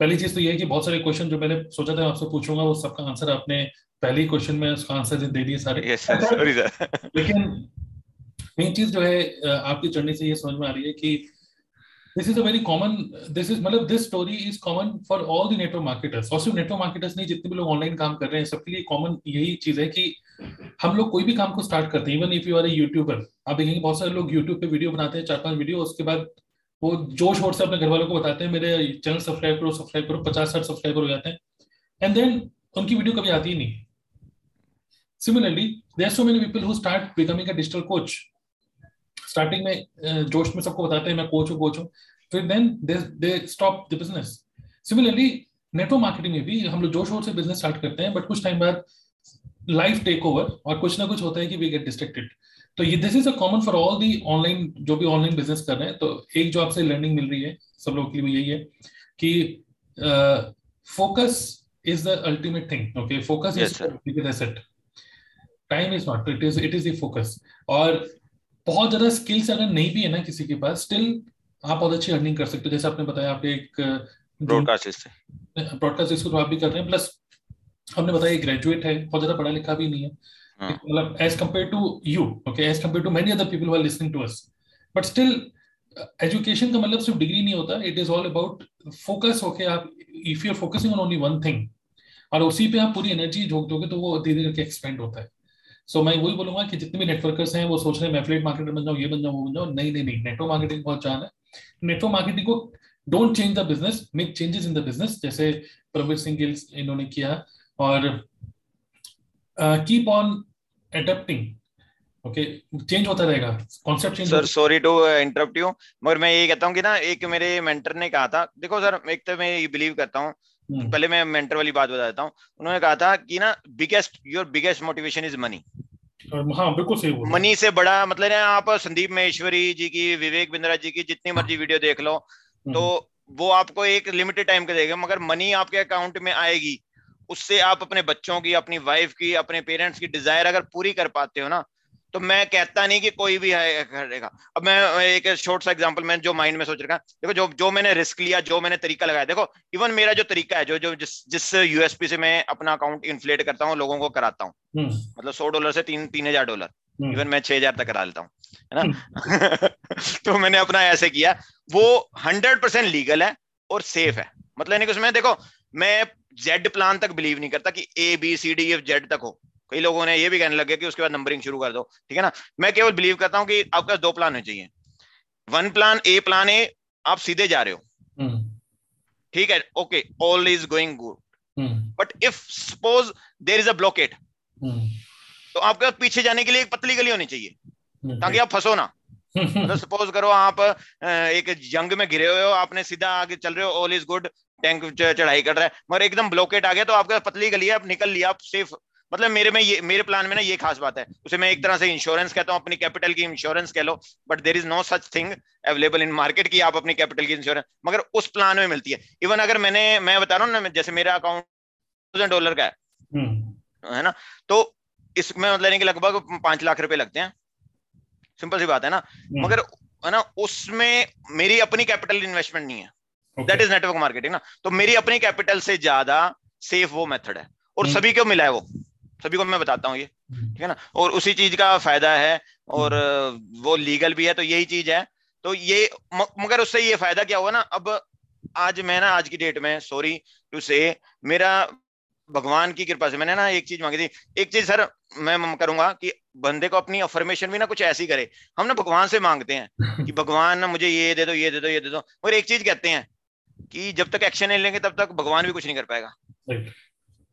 पहली चीज़ तो ये है कि बहुत सारे क्वेश्चन जो मैंने सोचा था आपसे पूछूँगा वो सबका आंसर आपने पहले क्वेश्चन में उसका आंसर दे दिए सारे। सॉरी सर लेकिन मेन चीज़ जो है आपकी जर्नी से ये समझ में आ रही है कि this is a very common this is मतलब this story is common for all the network marketers और सिर्फ़ नेटवर्क मार्केटर्स नहीं जितने भी लोग ऑनलाइन काम कर रहे हैं सबके लिए कॉमन यही चीज़ है कि हम लोग कोई भी काम को स्टार्ट करते हैं even if you are a YouTuber आप देखेंगे बहुत सारे लोग यूट्यूब पे वीडियो बनाते हैं चार पाँच वीडियो उसके बाद वो जोश शोर से अपने घर वालों को बताते हैं, मेरे चैनल सब्सक्राइब करो सब्सक्राइब करो पचास साठ सब्सक्राइबर हो जाते हैं एंड देन उनकी वीडियो कभी आती ही नहीं। Similarly there so many people who start becoming a digital coach starting में जोश में सबको बताते हैं, मैं कोच हूँ कोच हूँ, फिर then they stop the business similarly network marketing में भी हम लोग जोश शोर से बिज़नेस स्टार्ट करते हैं बट कुछ टाइम बाद लाइफ टेक ओवर और कुछ ना कुछ होता है कि वी गेट डिस्ट्रैक्टेड तो ये this is a common for all the online जो भी ऑनलाइन बिज़नेस कर रहे हैं तो एक जो आपसे लर्निंग मिल रही है सब लोगों के लिए यही है कि focus is the ultimate thing okay focus. Is asset time is not it is it is the focus और बहुत ज़्यादा स्किल्स अगर नहीं भी है ना किसी के पास स्टिल आप बहुत अच्छी अर्निंग कर सकते हो। जैसे आपने बताया आपने एक ब्रॉडकास्ट ब्रॉडकास्ट इसको आप भी कर रहे हैं प्लस हमने बताया ग्रेजुएट है बहुत ज़्यादा पढ़ा लिखा भी नहीं है। हाँ। मतलब as compare to you okay as compare to many other people who are listening to us but still education का मतलब सिर्फ़ डिग्री नहीं होता it is all about focus होके आप if you are focusing on only one thing और उसी पे आप पूरी एनर्जी झोंक दोगे तो वो धीरे धीरे करके एक्सपेंड होता है। सो so, मैं वही बोलूँगा कि जितने भी नेटवर्कर्स हैं वो सोच रहे हैं मैं एफिलिएट मार्केटर बन जाऊँ ये बन जाऊँ वो बन जाऊँ। नहीं नहीं नहीं नेटवर्क मार्केटिंग बहुत जान है। नेटवर्क मार्केटिंग को don't change the business make changes in the business जैसे प्रवीर सिंह गिल्स इन्होंने किया। और keep on adapting okay change होता रहेगा concept change sir sorry to interrupt you मगर मैं ये कहता हूँ कि ना एक मेरे मेंटर ने कहा था देखो सर एक तो मैं ये बिलीव करता हूँ हम्म, पहले मैं मेंटर वाली बात बता देता हूँ उन्होंने कहा था कि ना biggest your biggest motivation is money हाँ बिल्कुल सही मनी से बड़ा मतलब ना आप संदीप महेश्वरी जी की विवेक बिंद्रा जी की जितनी मर्ज़ी वीडियो देख लो तो वो आपको एक लिमिटेड टाइम के देगा मगर मनी आपके अकाउंट में आएगी। उससे आप अपने बच्चों की अपनी वाइफ की अपने पेरेंट्स की डिज़ायर अगर पूरी कर पाते हो ना तो मैं कहता नहीं कि कोई भी है- करेगा। अब मैं एक शॉर्ट सा एग्जांपल मैं जो माइंड में सोच रखा देखो जो जो मैंने रिस्क लिया जो मैंने तरीका लगाया देखो इवन मेरा जो तरीका है जो जो जिस जिस यूएसपी से मैं अपना अकाउंट इन्फ्लेट करता हूँ लोगों को कराता हूँ। हम्म, मतलब सौ डॉलर से तीन तीन हज़ार डॉलर हम्म, इवन मैं छह हज़ार तक करा लेता हूँ है ना? तो मैंने अपना ऐसे किया वो हंड्रेड परसेंट लीगल है और सेफ़ है। मतलब यानी कि उसमें देखो मैं जेड प्लान तक बिलीव नहीं करता कि A B C D F Z तक हो। कई लोगों ने ये भी कहने लगे कि उसके बाद नंबरिंग शुरू कर दो। ठीक है ना? मैं केवल बिलीव करता हूँ कि आपके पास दो प्लान होने चाहिए। One plan A plan A आप सीधे जा रहे हो। हम्म, ठीक है? Okay all is going good but if suppose there is a blockade तो आपके पास पीछे जाने के लिए एक पतली गली होनी चाहिए हम्म, ताकि आप फंसो ना। मतलब सपोज़ करो आप एक जंग में घिरे हुए हो आपने सीधा आगे चल रहे हो ऑल इज़ गुड टैंक चढ़ाई कर रहा है मगर एकदम ब्लॉकेट आ गया तो आपके पतली गली है आप निकल लिया आप सेफ़ मतलब मेरे में ये मेरे प्लान में ना ये खास बात है। उसे मैं एक तरह से इंश्योरेंस कहता हूँ अपनी कैपिटल की इंश्योरेंस कह लो but there is no such thing available in market की आप अपनी कैपिटल की इंश्योरेंस मगर उस प्लान में मिलती है। इवन अगर मैंने मैं बता रहा हूँ ना जैसे मेरा अकाउंट थाउज़ेंड डॉलर का है हम्म, है ना? तो इसमें मतलब कि लगभग पाँच लाख रुपए लगते हैं। सिंपल सी बात है ना। हम्म, मगर है ना उसमें मेरी अपनी कैपिटल इन्वेस्टमेंट नहीं है। दैट इज़ नेटवर्क मार्केटिंग ना। तो मेरी अपनी कैपिटल से ज़्यादा सेफ़ वो मेथड है। और हम्म। सभी को मिला है वो। सभी को मैं बताता हूँ ये। हम्म, ठीक है ना? और उसी चीज़ का फ़ायदा है और वो लीगल भी है तो यही चीज़ है। तो ये मगर उससे ये फ़ायदा क्या हुआ ना? अब आज मैं ना आज की डेट में सॉरी टू से मेरा भगवान की कृपा से। मैंने ना एक चीज़ मांगी थी। एक चीज़ सर मैं करूँगा कि बंदे को अपनी अफर्मेशन भी ना कुछ ऐसी करे। हम ना भगवान से मांगते हैं कि भगवान ना मुझे ये दे दो ये दे दो ये दे दो। और एक चीज़ कहते हैं कि जब तक एक्शन नहीं लेंगे तब तक भगवान भी कुछ नहीं कर पाएगा।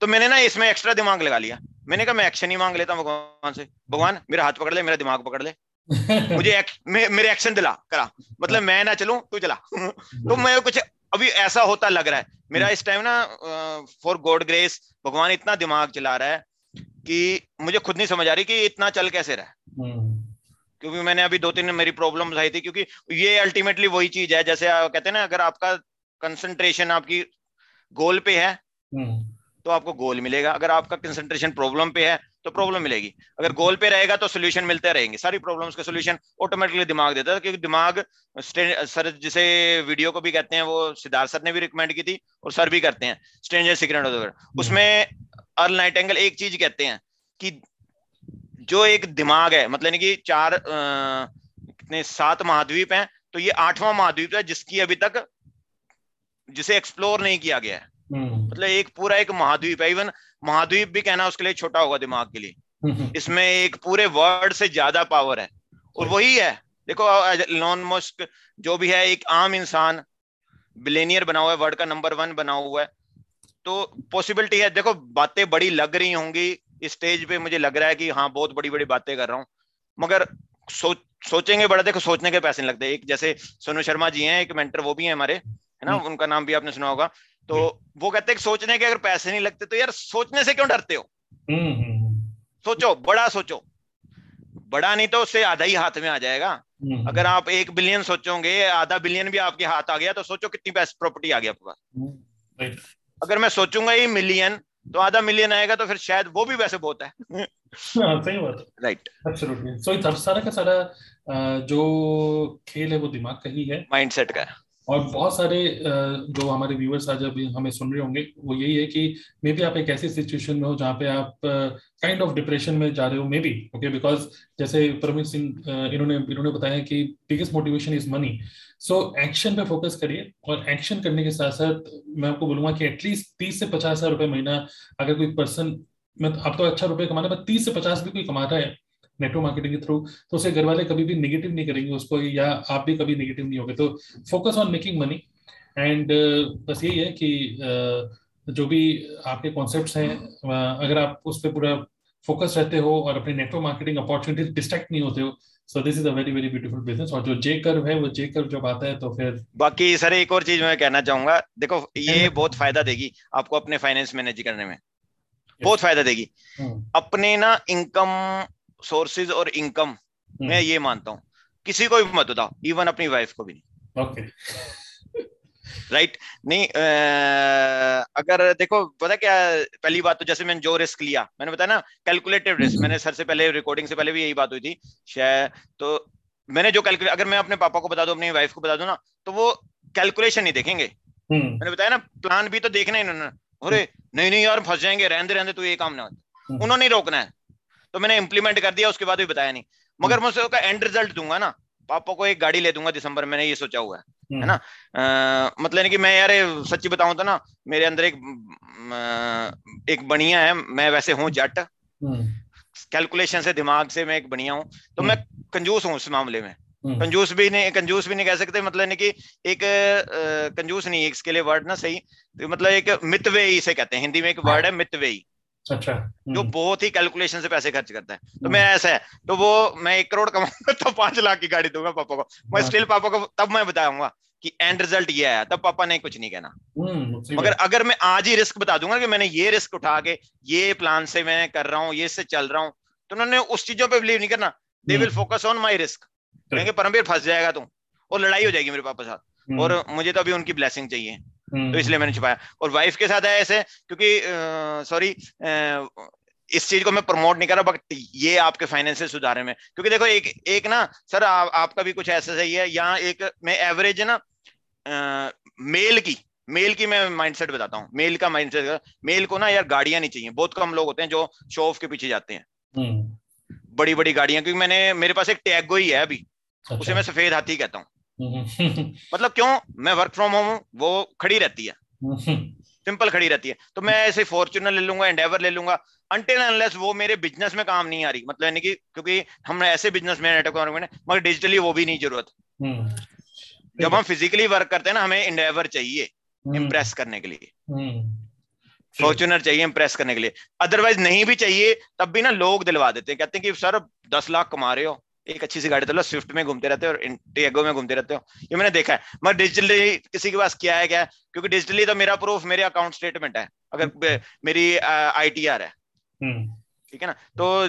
तो मैंने ना इसमें एक्स्ट्रा दिमाग लगा लिया। मैंने कहा मैं एक्शन ही मांग लेता हूँ भगवान से। भगवान मेरा हाथ पकड़ ले मेरा दिमाग पकड़ ले। मुझे एक, मे, मेरे एक्शन दिला करा। मतलब मैं ना चलू तू चला। तो मैं कुछ अभी ऐसा होता लग रहा है मेरा इस टाइम ना फॉर गॉड ग्रेस भगवान इतना दिमाग चला रहा है कि मुझे खुद नहीं समझ आ रही कि इतना चल कैसे रहा है हम्म। क्योंकि मैंने अभी दो तीन मेरी प्रॉब्लम आई थी क्योंकि ये अल्टीमेटली वही चीज़ है जैसे कहते हैं ना अगर आपका कंसंट्रेशन आपकी गोल पे है हम्म। तो आपको गोल मिलेगा अगर आपका कंसंट्रेशन प्रॉब्लम पे है तो प्रॉब्लम मिलेगी। अगर गोल पे रहेगा तो सोल्यूशन मिलते रहेंगे। सारी प्रॉब्लम्स का सोल्यूशन ऑटोमेटिकली दिमाग देता है क्योंकि दिमाग सर जिसे वीडियो को भी कहते हैं वो सिद्धार्थ सर ने भी रिकमेंड की थी और सर भी करते हैं। स्ट्रेंजर सीक्रेट उसमें अर्ल नाइट एंगल एक चीज़ कहते हैं कि जो एक दिमाग है मतलब कि चार कितने सात महाद्वीप हैं तो ये आठवां महाद्वीप है जिसकी अभी तक जिसे एक्सप्लोर नहीं किया गया है। मतलब एक पूरा एक महाद्वीप है इवन महाद्वीप भी कहना उसके लिए छोटा होगा दिमाग के लिए। हम्म। इसमें एक पूरे वर्ल्ड से ज़्यादा पावर है। और वही है। देखो लॉन मस्क जो भी है एक आम इंसान बिलेनियर बना हुआ है वर्ल्ड का नंबर वन बना हुआ है। तो पॉसिबिलिटी है। देखो बातें बड़ी लग रही होंगी। इस स्टेज पे मुझे लग रहा है कि हाँ बहुत बड़ी बड़ी बातें कर रहा हूँ। मगर सोच सोचेंगे बड़ा देखो सोचने के पैसे नहीं लगते। एक जैसे सोनू शर्मा जी हैं एक मेंटर वो भी हैं हमारे है ना? हम्म। उनका नाम भी आपने सुना होगा। तो वो कहते हैं सोचने के अगर पैसे नहीं लगते तो यार सोचने से क्यों डरते हो? हम्म, हम्म, सोचो बड़ा सोचो। बड़ा नहीं तो उससे आधा ही हाथ में आ जाएगा। अगर आप एक बिलियन सोचोगे आधा बिलियन भी आपके हाथ आ गया तो सोचो कितनी पैसे प्रॉपर्टी आ गया आपके पास। अगर मैं सोचूँगा ही मिलियन तो आधा मिलियन आएगा तो फिर शायद वो भी वैसे बहुत है। हाँ, सही बात राइट एब्सोल्युटली सो सारा का सारा जो खेल है वो दिमाग का ही है। माइंडसेट का है। और बहुत सारे जो हमारे व्यूअर्स आज अभी हमें सुन रहे होंगे, वो यही है कि मे बी आप एक ऐसी सिचुएशन में हो जहाँ पे आप काइंड ऑफ़ डिप्रेशन में जा रहे हो मे बी ओके बिकॉज़ जैसे परमित सिंह इन्होंने इन्होंने बताया कि biggest motivation is money so action पे फोकस करिए और एक्शन करने के साथ साथ मैं आपको बोलूँगा कि एटलीस्ट तीस से पचास हज़ार रुपए महीना अगर कोई पर्सन मैं, आप तो अच्छा रुपए कमाना बट तीस से पचास भी कोई कमाता है नेटवर्क मार्केटिंग के थ्रू तो उसे घर वाले कभी भी निगेटिव नहीं करेंगे उसको या आप भी कभी निगेटिव नहीं होगे। तो focus on making money and बस यही है कि uh, जो भी आपके कॉन्सेप्ट हैं uh, अगर आप उस पर पूरा फोकस रहते हो और अपने नेटवर्क मार्केटिंग अपॉर्चुनिटी डिस्ट्रैक्ट नहीं होते हो so this is a very very beautiful business और जो जे कर्व है वो जे कर्व जब आता है तो फिर बाकी सर एक और चीज़ मैं कहना चाहूँगा देखो ये बहुत फ़ायदा देगी आपको अपने फाइनेंस मैनेज करने में। बहुत फ़ायदा देगी। Hmm. अपने ना इनकम सोर्सेज और इनकम मैं हम्म। ये मानता हूँ। किसी को भी मत बताओ इवन अपनी वाइफ को भी नहीं। Okay right right? नहीं आ, अगर देखो पता क्या पहली बात तो जैसे मैंने जो रिस्क लिया मैंने बताया ना कैलकुलेटिव रिस्क मैंने सर से पहले रिकॉर्डिंग से पहले भी यही बात हुई थी शायद तो मैंने जो कैलकुलेट अगर मैं अपने पापा को बता दूँ अपनी वाइफ को बता दूँ ना तो वो कैलकुलेशन नहीं देखेंगे। हम्म। मैंने बताया ना प्लान भी तो देखना है इन्होंने अरे नहीं नहीं यार फंस जाएँगे रहने रहने तो ये काम ना। उन्होंने रोकना है। तो मैंने इंप्लीमेंट कर दिया उसके बाद भी बताया नहीं। मगर हम्म। मैं उसका एंड रिज़ल्ट दूँगा ना पापा को एक गाड़ी ले दूँगा दिसंबर मैंने ये सोचा हुआ है। है हम्म। ना? आ, मतलब कि मैं यार सच्ची बताऊँ तो ना मेरे अंदर एक एक बढ़िया है मैं वैसे हूँ जट। कैलकुलेशन हम्म। से दिमाग से मैं एक बढ़िया हूँ। तो मैं कंजूस हूँ इस मामले में। कंजूस भी नहीं कंजूस भी नहीं कह सकते मतलब कि एक कंजूस नहीं इसके लिए वर्ड ना सही। तो मतलब एक मितवेई से कहते हैं हिंदी में एक वर्ड है मितवेई अच्छा। जो हम्म। बहुत ही कैलकुलेशन से पैसे खर्च करता है। तो हम्म। मैं ऐसा है तो वो मैं एक करोड़ कमाऊँगा तो पाँच लाख की गाड़ी दूँगा पापा को। मैं स्टिल हाँ। पापा को तब मैं बताऊँगा कि एंड रिज़ल्ट ये आया तब पापा ने कुछ नहीं कहना। हम्म, मगर अगर मैं आज ही रिस्क बता दूँगा कि मैंने ये रिस्क उठा के ये प्लान से मैं कर रहा हूँ ये से चल रहा हूँ तो उन्होंने उस चीज़ों पर बिलीव नहीं करना। They will focus on my risk कहेंगे परमवीर फंस जाएगा तुम और लड़ाई हो जाएगी मेरे पापा साथ और मुझे तो अभी उनकी ब्लेसिंग चाहिए। तो इसलिए मैंने छुपाया। और वाइफ के साथ है ऐसे क्योंकि सॉरी इस चीज़ को मैं प्रमोट नहीं कर रहा बट ये आपके फाइनेंशियल सुधारे में। क्योंकि देखो एक एक ना सर आ, आपका भी कुछ ऐसा सही है यहाँ एक मैं एवरेज ना आ, मेल की मेल की मैं माइंडसेट बताता हूँ। मेल का माइंडसेट मेल को ना यार गाड़ियाँ नहीं चाहिए। बहुत कम लोग होते हैं जो शो ऑफ़ के पीछे जाते हैं। हम्म। बड़ी बड़ी गाड़ियाँ क्योंकि मैंने मेरे पास एक टैगो ही है अभी। अच्छा। उसे मैं सफ़ेद हाथी कहता हूँ। मतलब क्यों? मैं वर्क फ्रॉम होम हूँ वो खड़ी रहती है। सिंपल खड़ी रहती है। तो मैं ऐसे फॉर्चुनर ले लूँगा एंडेवर ले लूँगा अनटिल अनलेस वो मेरे बिज़नेस में काम नहीं आ रही। मतलब यानी कि क्योंकि हम ऐसे बिज़नेस में नेटवर्क मगर डिजिटली वो भी नहीं ज़रूरत। हम्म। जब हम फिजिकली वर्क करते हैं ना हमें एंडेवर चाहिए इम्प्रेस हम्म। करने के लिए। फॉर्चुनर हम्म। चाहिए इम्प्रेस करने के लिए। अदरवाइज़ नहीं भी चाहिए तब भी ना लोग दिलवा देते हैं। कहते हैं कि सर दस लाख कमा रहे हो एक अच्छी सी गाड़ी तो स्विफ्ट में घूमते रहते हो और टीएगो में घूमते रहते हो। ये मैंने देखा है। मगर डिजिटली किसी के पास क्या है क्या? क्योंकि डिजिटली तो मेरा प्रूफ मेरे अकाउंट स्टेटमेंट है। अगर मेरी आई टी आर है। हम्म। ठीक है ना? तो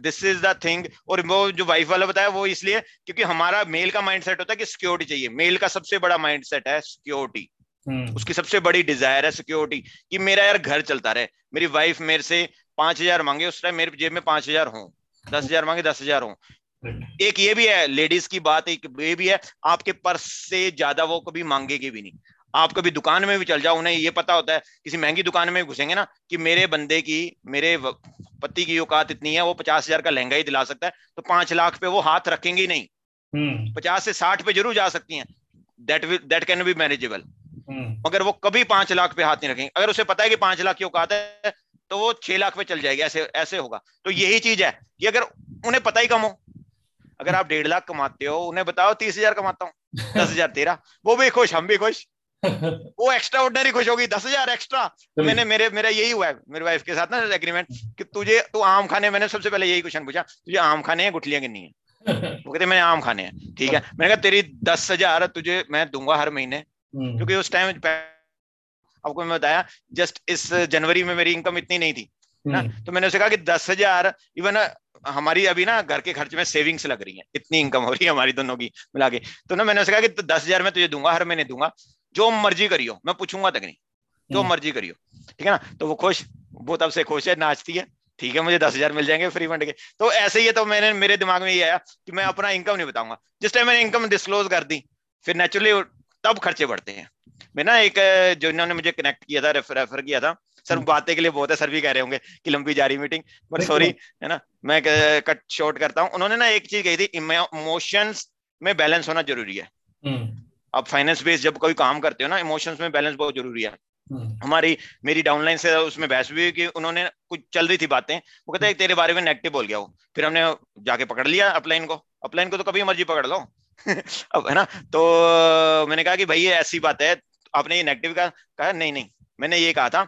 दिस इज़ द थिंग और वो जो वाइफ वाला बताया वो इसलिए क्योंकि हमारा मेल का माइंडसेट होता है कि सिक्योरिटी चाहिए। मेल का सबसे बड़ा माइंडसेट है सिक्योरिटी हम्म। उसकी सबसे बड़ी डिज़ायर है सिक्योरिटी कि मेरा यार घर चलता रहे। मेरी वाइफ मेरे से पाँच हज़ार मांगे उस टाइम मेरे जेब में पाँच हज़ार हो। दस हज़ार मांगे दस हज़ार हो। एक ये भी है लेडीज़ की बात एक ये भी है आपके पर्स से ज़्यादा वो कभी मांगेगी भी नहीं। आप कभी दुकान में भी चल जाओ उन्हें ये पता होता है किसी महँगी दुकान में घुसेंगे ना कि मेरे बंदे की मेरे पति की औकात इतनी है वो पचास हज़ार का लहंगा ही दिला सकता है तो पाँच लाख पे वो हाथ रखेंगे ही नहीं। हम्म। पचास से साठ पे ज़रूर जा सकती हैं। That that can be manageable मगर वो कभी पाँच लाख पे हाथ नहीं रखेंगे। अगर उसे पता है कि पाँच लाख की औकात है तो वो छह लाख पे चल जाएगी ऐसे ऐसे होगा। तो यही चीज़ है कि अगर उन्हें पता ही कम हो अगर आप डेढ़ लाख कमाते हो उन्हें बताओ तीस हज़ार कमाता हूँ दस हज़ार तेरा। वो भी खुश हम भी खुश। वो एक्स्ट्रा ऑर्डनरी खुश होगी दस हज़ार एक्स्ट्रा तो मैंने मेरे मेरा यही हुआ है मेरे वाइफ के साथ ना एग्रीमेंट कि तुझे तू आम खाने मैंने सबसे पहले यही क्वेश्चन पूछा तुझे आम खाने हैं गुठलियाँ गिननी है? वो कहते मैंने आम खाने हैं। ठीक है? मैंने कहा तेरी दस हज़ार तुझे मैं दूँगा हर महीने। हम्म। क्योंकि उस टाइम आपको मैं बताया जस्ट इस जनवरी में मेरी इनकम इतनी नहीं थी। ना? हम्म। तो मैंने उसे कहा कि दस हज़ार इवन हमारी अभी ना घर के खर्च में सेविंग्स लग रही है। इतनी इनकम हो रही है हमारी दोनों की मिला के तो ना मैंने उसे कहा कि तो दस हज़ार मैं तुझे दूँगा हर महीने दूँगा। जो मर्ज़ी करियो मैं पूछूँगा तक नहीं। जो हम्म। मर्ज़ी करियो। ठीक है ना? तो वो खुश वो तब से खुश है नाचती है। ठीक है मुझे दस हज़ार मिल जाएँगे फ्री फंड के। तो ऐसे ही है तो मैंने मेरे दिमाग में ये आया कि मैं अपना इनकम नहीं बताऊँगा। जिस टाइम मैंने इनकम डिस्क्लोज कर दी फिर नेचुरली तब खर्चे बढ़ते हैं। मैं ना एक जो इन्होंने मुझे कनेक्ट किया था रेफर, रेफर किया था सर हम्म। बातें के लिए बहुत है सर भी कह रहे होंगे कि लंबी जा रही मीटिंग बट सॉरी है ना मैं कट शॉर्ट करता हूँ। उन्होंने ना एक चीज़ कही थी इमोशंस में बैलेंस होना ज़रूरी है। अब फाइनेंस बेस्ड जब कोई काम करते हो ना इमोशंस में बैलेंस बहुत ज़रूरी है। हम्म। हमारी मेरी डाउनलाइन से उसमें बहस भी हुई कि उन्होंने कुछ चल रही थी बातें वो कहते हैं तेरे बारे में नेगेटिव बोल गया वो। फिर हमने जाके पकड़ लिया अपलाइन को। अपलाइन को तो कभी मर्ज़ी पकड़ लो। अब है ना तो मैंने कहा कि भाई ये ऐसी बात है आपने ये नेगेटिव कहा नहीं नहीं मैंने ये कहा था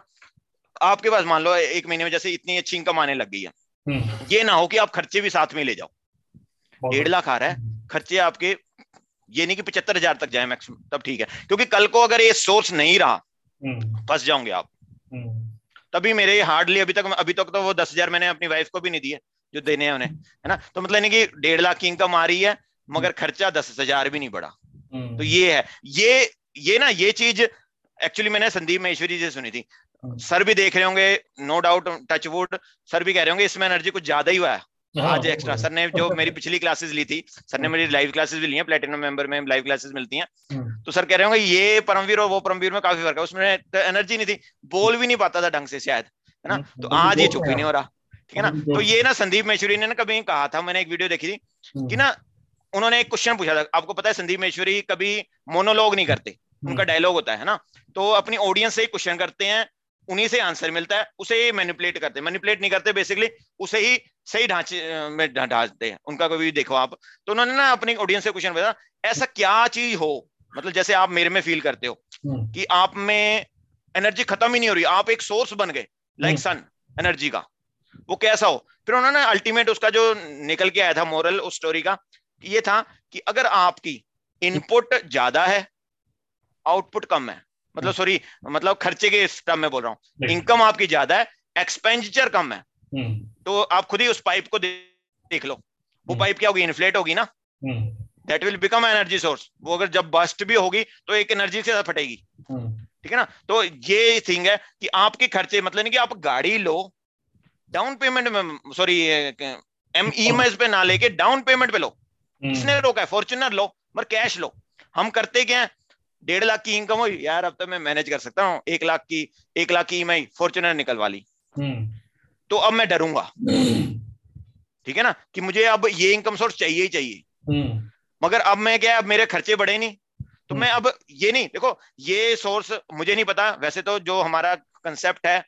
आपके पास मान लो एक महीने में जैसे इतनी अच्छी इनकम आने लग गई है। हम्म। ये ना हो कि आप खर्चे भी साथ में ले जाओ। डेढ़ लाख आ रहा है खर्चे आपके ये नहीं कि पचहत्तर हज़ार तक जाए मैक्सिमम तब ठीक है। क्योंकि कल को अगर ये सोर्स नहीं रहा हम्म। फंस जाओगे आप। हम्म। तभी मेरे हार्डली अभी तक अभी तक तो वो दस हज़ार मैंने अपनी वाइफ को भी नहीं दिए जो देने हैं उन्हें है ना? तो मतलब नहीं कि डेढ़ लाख की इनकम आ रही है मगर खर्चा दस हज़ार भी नहीं बढ़ा। तो ये है ये ये ना ये चीज़ एक्चुअली मैंने संदीप महेश्वरी जी से सुनी थी सर भी देख रहे होंगे no doubt touch wood sir भी कह रहे होंगे इसमें एनर्जी कुछ ज़्यादा ही हुआ है। हाँ, आज एक्स्ट्रा सर ने जो मेरी पिछली क्लासेस ली थी सर ने मेरी लाइव क्लासेस भी ली हैं प्लेटिनम मेंबर में लाइव क्लासेस मिलती हैं। तो सर कह रहे होंगे ये परमवीर और वो परमवीर में काफ़ी फ़र्क है उसमें तो एनर्जी नहीं थी बोल भी नहीं पाता था ढंग से शायद है ना? तो आज ये चुप ही नहीं हो रहा ठीक है ना? तो ये ना संदीप महेश्वरी ने ना कभी कहा था मैंने एक वीडियो देखी थी। कि ना उन्होंने एक क्वेश्चन पूछा था आपको पता है संदीप महेश्वरी कभी मोनोलॉग नहीं करते उनका डायलॉग होता है ना? तो अपनी ऑडियंस से ही क्वेश्चन करते हैं उन्हीं से आंसर मिलता है उसे ही मैनिपुलेट करते हैं। मैनिपुलेट नहीं करते बेसिकली उसे ही सही ढांचे में ढांचते हैं। उनका कभी देखो आप। तो उन्होंने ना अपनी ऑडियंस से क्वेश्चन पूछा ऐसा क्या चीज़ हो? मतलब जैसे आप मेरे में फील करते हो हम्म। कि आप में एनर्जी खत्म ही नहीं हो रही आप एक सोर्स बन गए लाइक सन एनर्जी का। वो कैसा हो? फिर उन्होंने अल्टीमेट उसका जो निकल के आया था मोरल उस स्टोरी का ये था कि अगर आपकी इनपुट ज़्यादा है आउटपुट कम है मतलब सॉरी हम्म। मतलब खर्चे के टर्म में बोल रहा हूँ। इनकम आपकी ज़्यादा है एक्सपेंडिचर कम है। हम्म। तो आप खुद ही उस पाइप को देख लो। वो पाइप हम्म। क्या होगी? इन्फ्लेट होगी ना? That will become energy source वो अगर जब बस्ट भी होगी तो एक एनर्जी से फटेगी। ठीक है ना? तो ये थिंग है कि आपके खर्चे मतलब नहीं कि आप गाड़ी लो डाउन पेमेंट में सॉरी एम ई पे ना लेके डाउन पेमेंट पे लो। किसने रोका है? फॉर्चुनर लो मगर कैश लो। हम करते क्या है? डेढ़ लाख की इनकम हुई। यार अब तो मैं मैनेज कर सकता हूँ। एक लाख की एक लाख की ई फॉर्चुनर निकलवा ली। हम्म। तो अब मैं डरूँगा। ठीक है ना? कि मुझे अब ये इनकम सोर्स चाहिए ही चाहिए। हम्म। मगर अब मैं क्या अब मेरे खर्चे बढ़े नहीं। तो मैं अब ये नहीं देखो ये सोर्स मुझे नहीं पता। वैसे तो जो हमारा कंसेप्ट है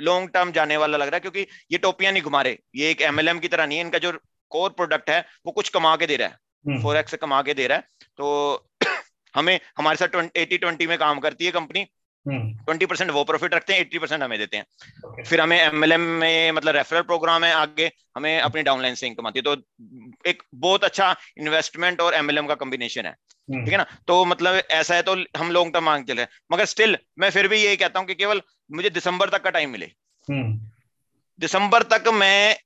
लॉन्ग टर्म जाने वाला लग रहा है क्योंकि ये टोपियाँ नहीं घुमा रहे। ये एक एमएलएम की तरह नहीं है। इनका जो कोर प्रोडक्ट है वो कुछ कमा के दे रहा है। फोर एक्स कमा के दे रहा है। तो हमें हमारे साथ एटी ट्वेंटी में काम करती है कंपनी ट्वेंटी परसेंट वो प्रॉफिट रखते हैं एट्टी परसेंट हमें देते हैं। Okay. फिर हमें एमएलएम में मतलब रेफरल प्रोग्राम है आगे हमें अपनी डाउनलाइन से इनकम आती है। तो एक बहुत अच्छा इन्वेस्टमेंट और एमएलएम का कॉम्बिनेशन है। ठीक है ना? तो मतलब ऐसा है तो हम लॉन्ग टर्म मांग चले मगर स्टिल मैं फिर भी यही कहता हूँ कि केवल मुझे दिसंबर तक का टाइम मिले। दिसंबर तक मैं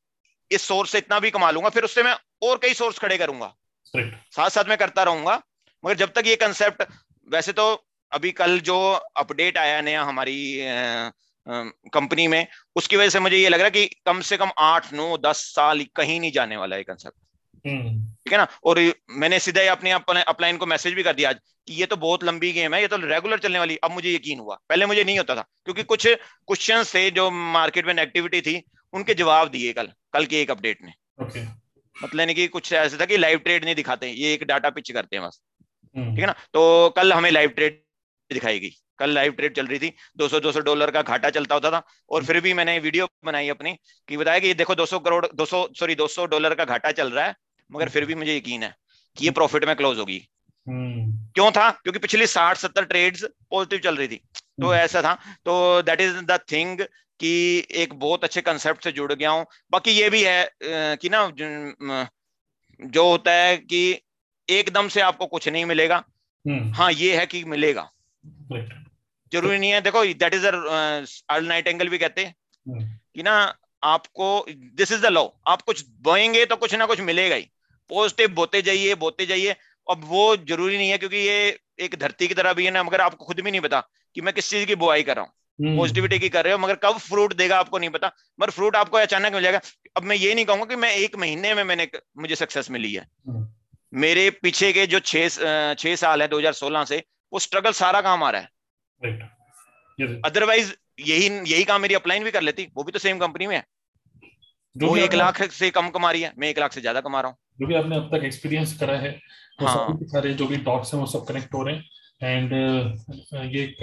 इस सोर्स से इतना भी कमा लूँगा फिर उससे मैं और कई सोर्स खड़े करूँगा। साथ साथ में करता रहूँगा। मगर जब तक ये कंसेप्ट वैसे तो अभी कल जो अपडेट आया नया हमारी कंपनी में उसकी वजह से मुझे ये लग रहा है कि कम से कम आठ नौ दस साल कहीं नहीं जाने वाला है कंसेप्ट हम्म। ठीक है ना और मैंने सीधा ही अपने अपलाइन को मैसेज भी कर दिया आज कि ये तो बहुत लंबी गेम है ये तो रेगुलर चलने वाली अब मुझे यकीन हुआ पहले मुझे नहीं होता था क्योंकि कुछ क्वेश्चन थे जो मार्केट में नेगेटिविटी थी उनके जवाब दिए कल कल के एक अपडेट में okay. मतलब कि कुछ ऐसे था कि लाइव ट्रेड नहीं दिखाते ये एक डाटा पिच करते हैं बस। ठीक है ना? तो कल हमें लाइव ट्रेड दिखाएगी। कल लाइव ट्रेड चल रही थी। 200 200 डॉलर का घाटा चलता होता था। और फिर भी मैंने वीडियो बनाई अपनी कि बताया कि ये देखो 200 करोड़ 200 सॉरी 200 डॉलर का घाटा चल रहा है मगर फिर भी मुझे यकीन है कि ये प्रॉफिट में क्लोज होगी। हम्म। क्यों था? क्योंकि पिछली साठ सत्तर ट्रेड्स पॉजिटिव चल रही थी। तो हम्म। ऐसा था। तो दैट इज़ द थिंग कि एक बहुत अच्छे कंसेप्ट से जुड़ गया हूँ। बाकी ये भी है कि ना जो होता है कि एकदम से आपको कुछ नहीं मिलेगा। हम्म। हाँ ये है कि मिलेगा। ज़रूरी नहीं है देखो that is Earl night angle भी कहते हैं कि ना आपको दिस इज़ द लॉ आप कुछ बोएँगे तो कुछ ना कुछ मिलेगा ही। पॉजिटिव बोते जाइए बोते जाइए। अब वो ज़रूरी नहीं है क्योंकि ये एक धरती की तरह भी है ना मगर आपको खुद भी नहीं पता कि मैं किस चीज़ की बुआई कर रहा हूँ। पॉजिटिविटी हम्म। की कर रहे हो मगर कब फ्रूट देगा आपको नहीं पता। मगर फ्रूट आपको अचानक मिल जाएगा। अब मैं ये नहीं कहूँगा कि मैं एक महीने में मैंने मुझे सक्सेस मिली है। हम्म। मेरे पीछे के जो छह छह साल है 2016 से वो स्ट्रगल सारा काम आ रहा है। अदरवाइज़ यही यही काम मेरी अपलाइन भी कर लेती। वो भी तो सेम कंपनी में है। वो एक लाख से कम कमा रही है। मैं एक लाख से ज़्यादा कमा रहा हूँ। जो भी आपने अब तक एक्सपीरियंस करा है वो हाँ. सब सारे जो भी टॉक्स हैं वो सब कनेक्ट हो रहे हैं। एंड ये एक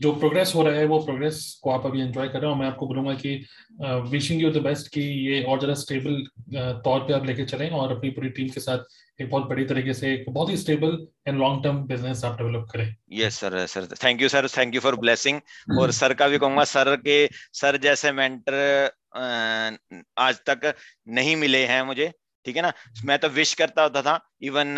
जो प्रोग्रेस हो रहा है वो प्रोग्रेस को आप अभी एंजॉय कर रहे हो। मैं आपको बोलूँगा कि विशिंग यू द बेस्ट कि ये और ज़्यादा स्टेबल तौर पे आप लेके चलें और अपनी पूरी टीम के साथ एक बहुत बड़ी तरीके से एक बहुत ही stable and long term business आप डेवलप करें। Yes sir sir thank you sir thank you for blessing और सर का भी कहूँगा सर के सर जैसे मेंटर आज तक नहीं मिले हैं मुझे ठीक है ना? मैं तो विश करता होता था इवन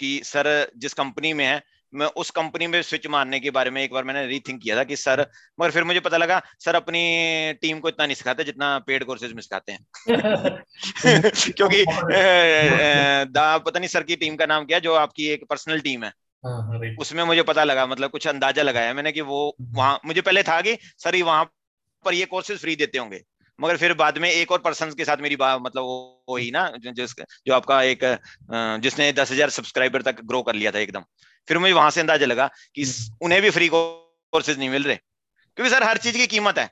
कि सर जिस कंपनी में है मैं उस कंपनी में स्विच मारने के बारे में एक बार मैंने रीथिंक किया था कि सर मगर फिर मुझे पता लगा सर अपनी टीम को इतना नहीं सिखाते जितना पेड कोर्सेज में सिखाते हैं। क्योंकि दा पता नहीं सर की टीम का नाम क्या जो आपकी एक पर्सनल टीम है। हाँ, हाँ, उसमें मुझे पता लगा मतलब कुछ अंदाज़ा लगाया मैंने कि वो वहाँ मुझे पहले था कि सर ही वहाँ पर ये कोर्सेज फ्री देते होंगे। मगर फिर बाद में एक और पर्सन के साथ मेरी बात मतलब वो वो ही ना जिस जो आपका एक जिसने दस हज़ार सब्सक्राइबर तक ग्रो कर लिया था एकदम। फिर मुझे वहाँ से अंदाज़ा लगा कि उन्हें भी फ्री कोर्सेज नहीं मिल रहे। क्योंकि सर हर चीज़ की कीमत है।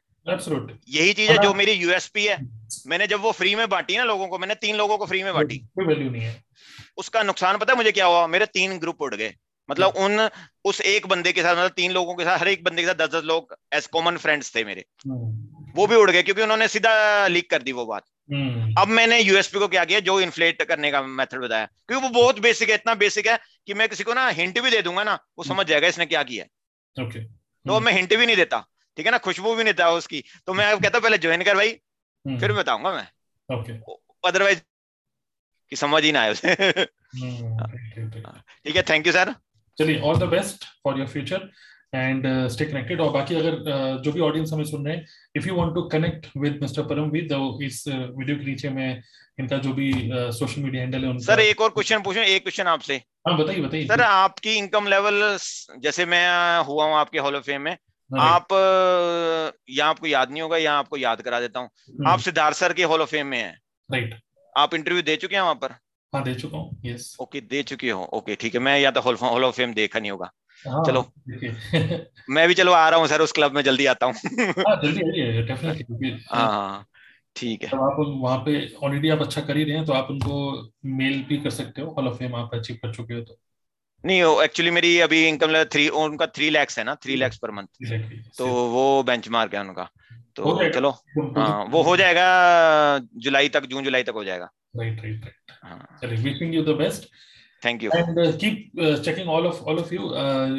यही चीज़ है जो मेरी यूएसपी है। मैंने जब वो फ्री में बांटी ना लोगों को मैंने तीन लोगों को फ्री में बांटी। कोई वैल्यू नहीं है। उसका नुकसान पता है मुझे क्या हुआ? मेरे तीन ग्रुप उड़ गए। मतलब उन उस एक बंदे के साथ मतलब तीन लोगों के साथ हर एक बंदे के साथ दस दस लोग एज कॉमन फ्रेंड्स थे मेरे। हम्म। वो भी उड़ गए क्योंकि उन्होंने सीधा लीक कर दी वो बात। हम्म। अब मैंने यूएसपी को क्या किया जो इन्फ्लेट करने का मेथड बताया क्योंकि वो बहुत बेसिक है इतना बेसिक है कि मैं किसी को ना हिंट भी दे दूँगा ना वो समझ हम्म। जाएगा इसने क्या किया okay. तो मैं हिंट भी नहीं देता ठीक है ना खुशबू भी नहीं देता उसकी। तो मैं कहता पहले ज्वाइन कर भाई फिर बताऊँगा मैं। अदरवाइज़ कि समझ ही ना आए उसे। ठीक है थैंक यू सर चलिए all the best for your future and stay connected और बाकी अगर uh, जो भी ऑडियंस हमें सुन रहे हैं if you want to connect with mister Paramveer तो इस वीडियो uh, के नीचे में इनका जो भी सोशल मीडिया हैंडल है सर एक और क्वेश्चन पूछूँ एक क्वेश्चन आपसे। हाँ बताइए बताइए। सर आपकी इनकम लेवल जैसे मैं हुआ हूँ आपके हॉल ऑफ़ फेम में हाँ आप यहाँ आपको याद नहीं होगा यहाँ आपको याद करा देता हूँ। हम्म। आप सिद्धार्थ सर के हॉल ऑफ़ फेम में है। राइट आप इंटरव्यू दे चुके हैं वहाँ पर? हाँ दे चुका हूँ यस ओके दे चुके हो। ओके ठीक है मैं या तो हॉल ऑफ़ फेम देखा नहीं होगा। चलो। मैं भी चलो आ रहा हूँ सर उस क्लब में जल्दी आता हूँ। हाँ, हाँ, हाँ ठीक है। तो आप वहाँ पे ऑलरेडी आप अच्छा कर ही रहे हैं तो आप उनको मेल भी कर सकते हो हॉल ऑफ़ फेम आप अचीव कर चुके हो तो। नहीं एक्चुअली मेरी अभी इनकम थ्री उनका थ्री लैक्स है ना थ्री लैक्स पर मंथ तो वो बेंचमार्क है उनका। तो चलो तो हाँ वो हो जाएगा जुलाई तक जून जुलाई तक हो जाएगा। राइट राइट राइट हाँ। Wishing you the best thank you and keep checking all of all of you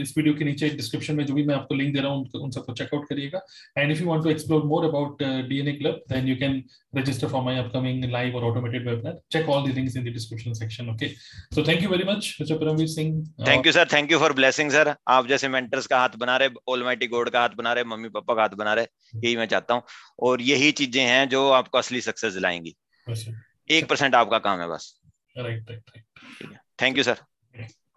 इस वीडियो के नीचे डिस्क्रिप्शन में जो भी मैं आपको लिंक दे रहा हूँ उन, उन सबको चेकआउट करिएगा। And if you want to explore more about DNA club then you can register for my upcoming live or automated webinar. Check all the links in the description section okay? So thank you very much mr. Paramveer singh. Thank you sir thank you for blessing sir आप जैसे मेंटर्स का हाथ बना रहे ऑलमाइटी गॉड का हाथ बना रहे मम्मी पापा का हाथ बना रहे यही मैं चाहता हूँ। और यही चीज़ें हैं जो आपको असली सक्सेस दिलाएँगी। एक परसेंट आपका काम है बस। Right right right thank you sir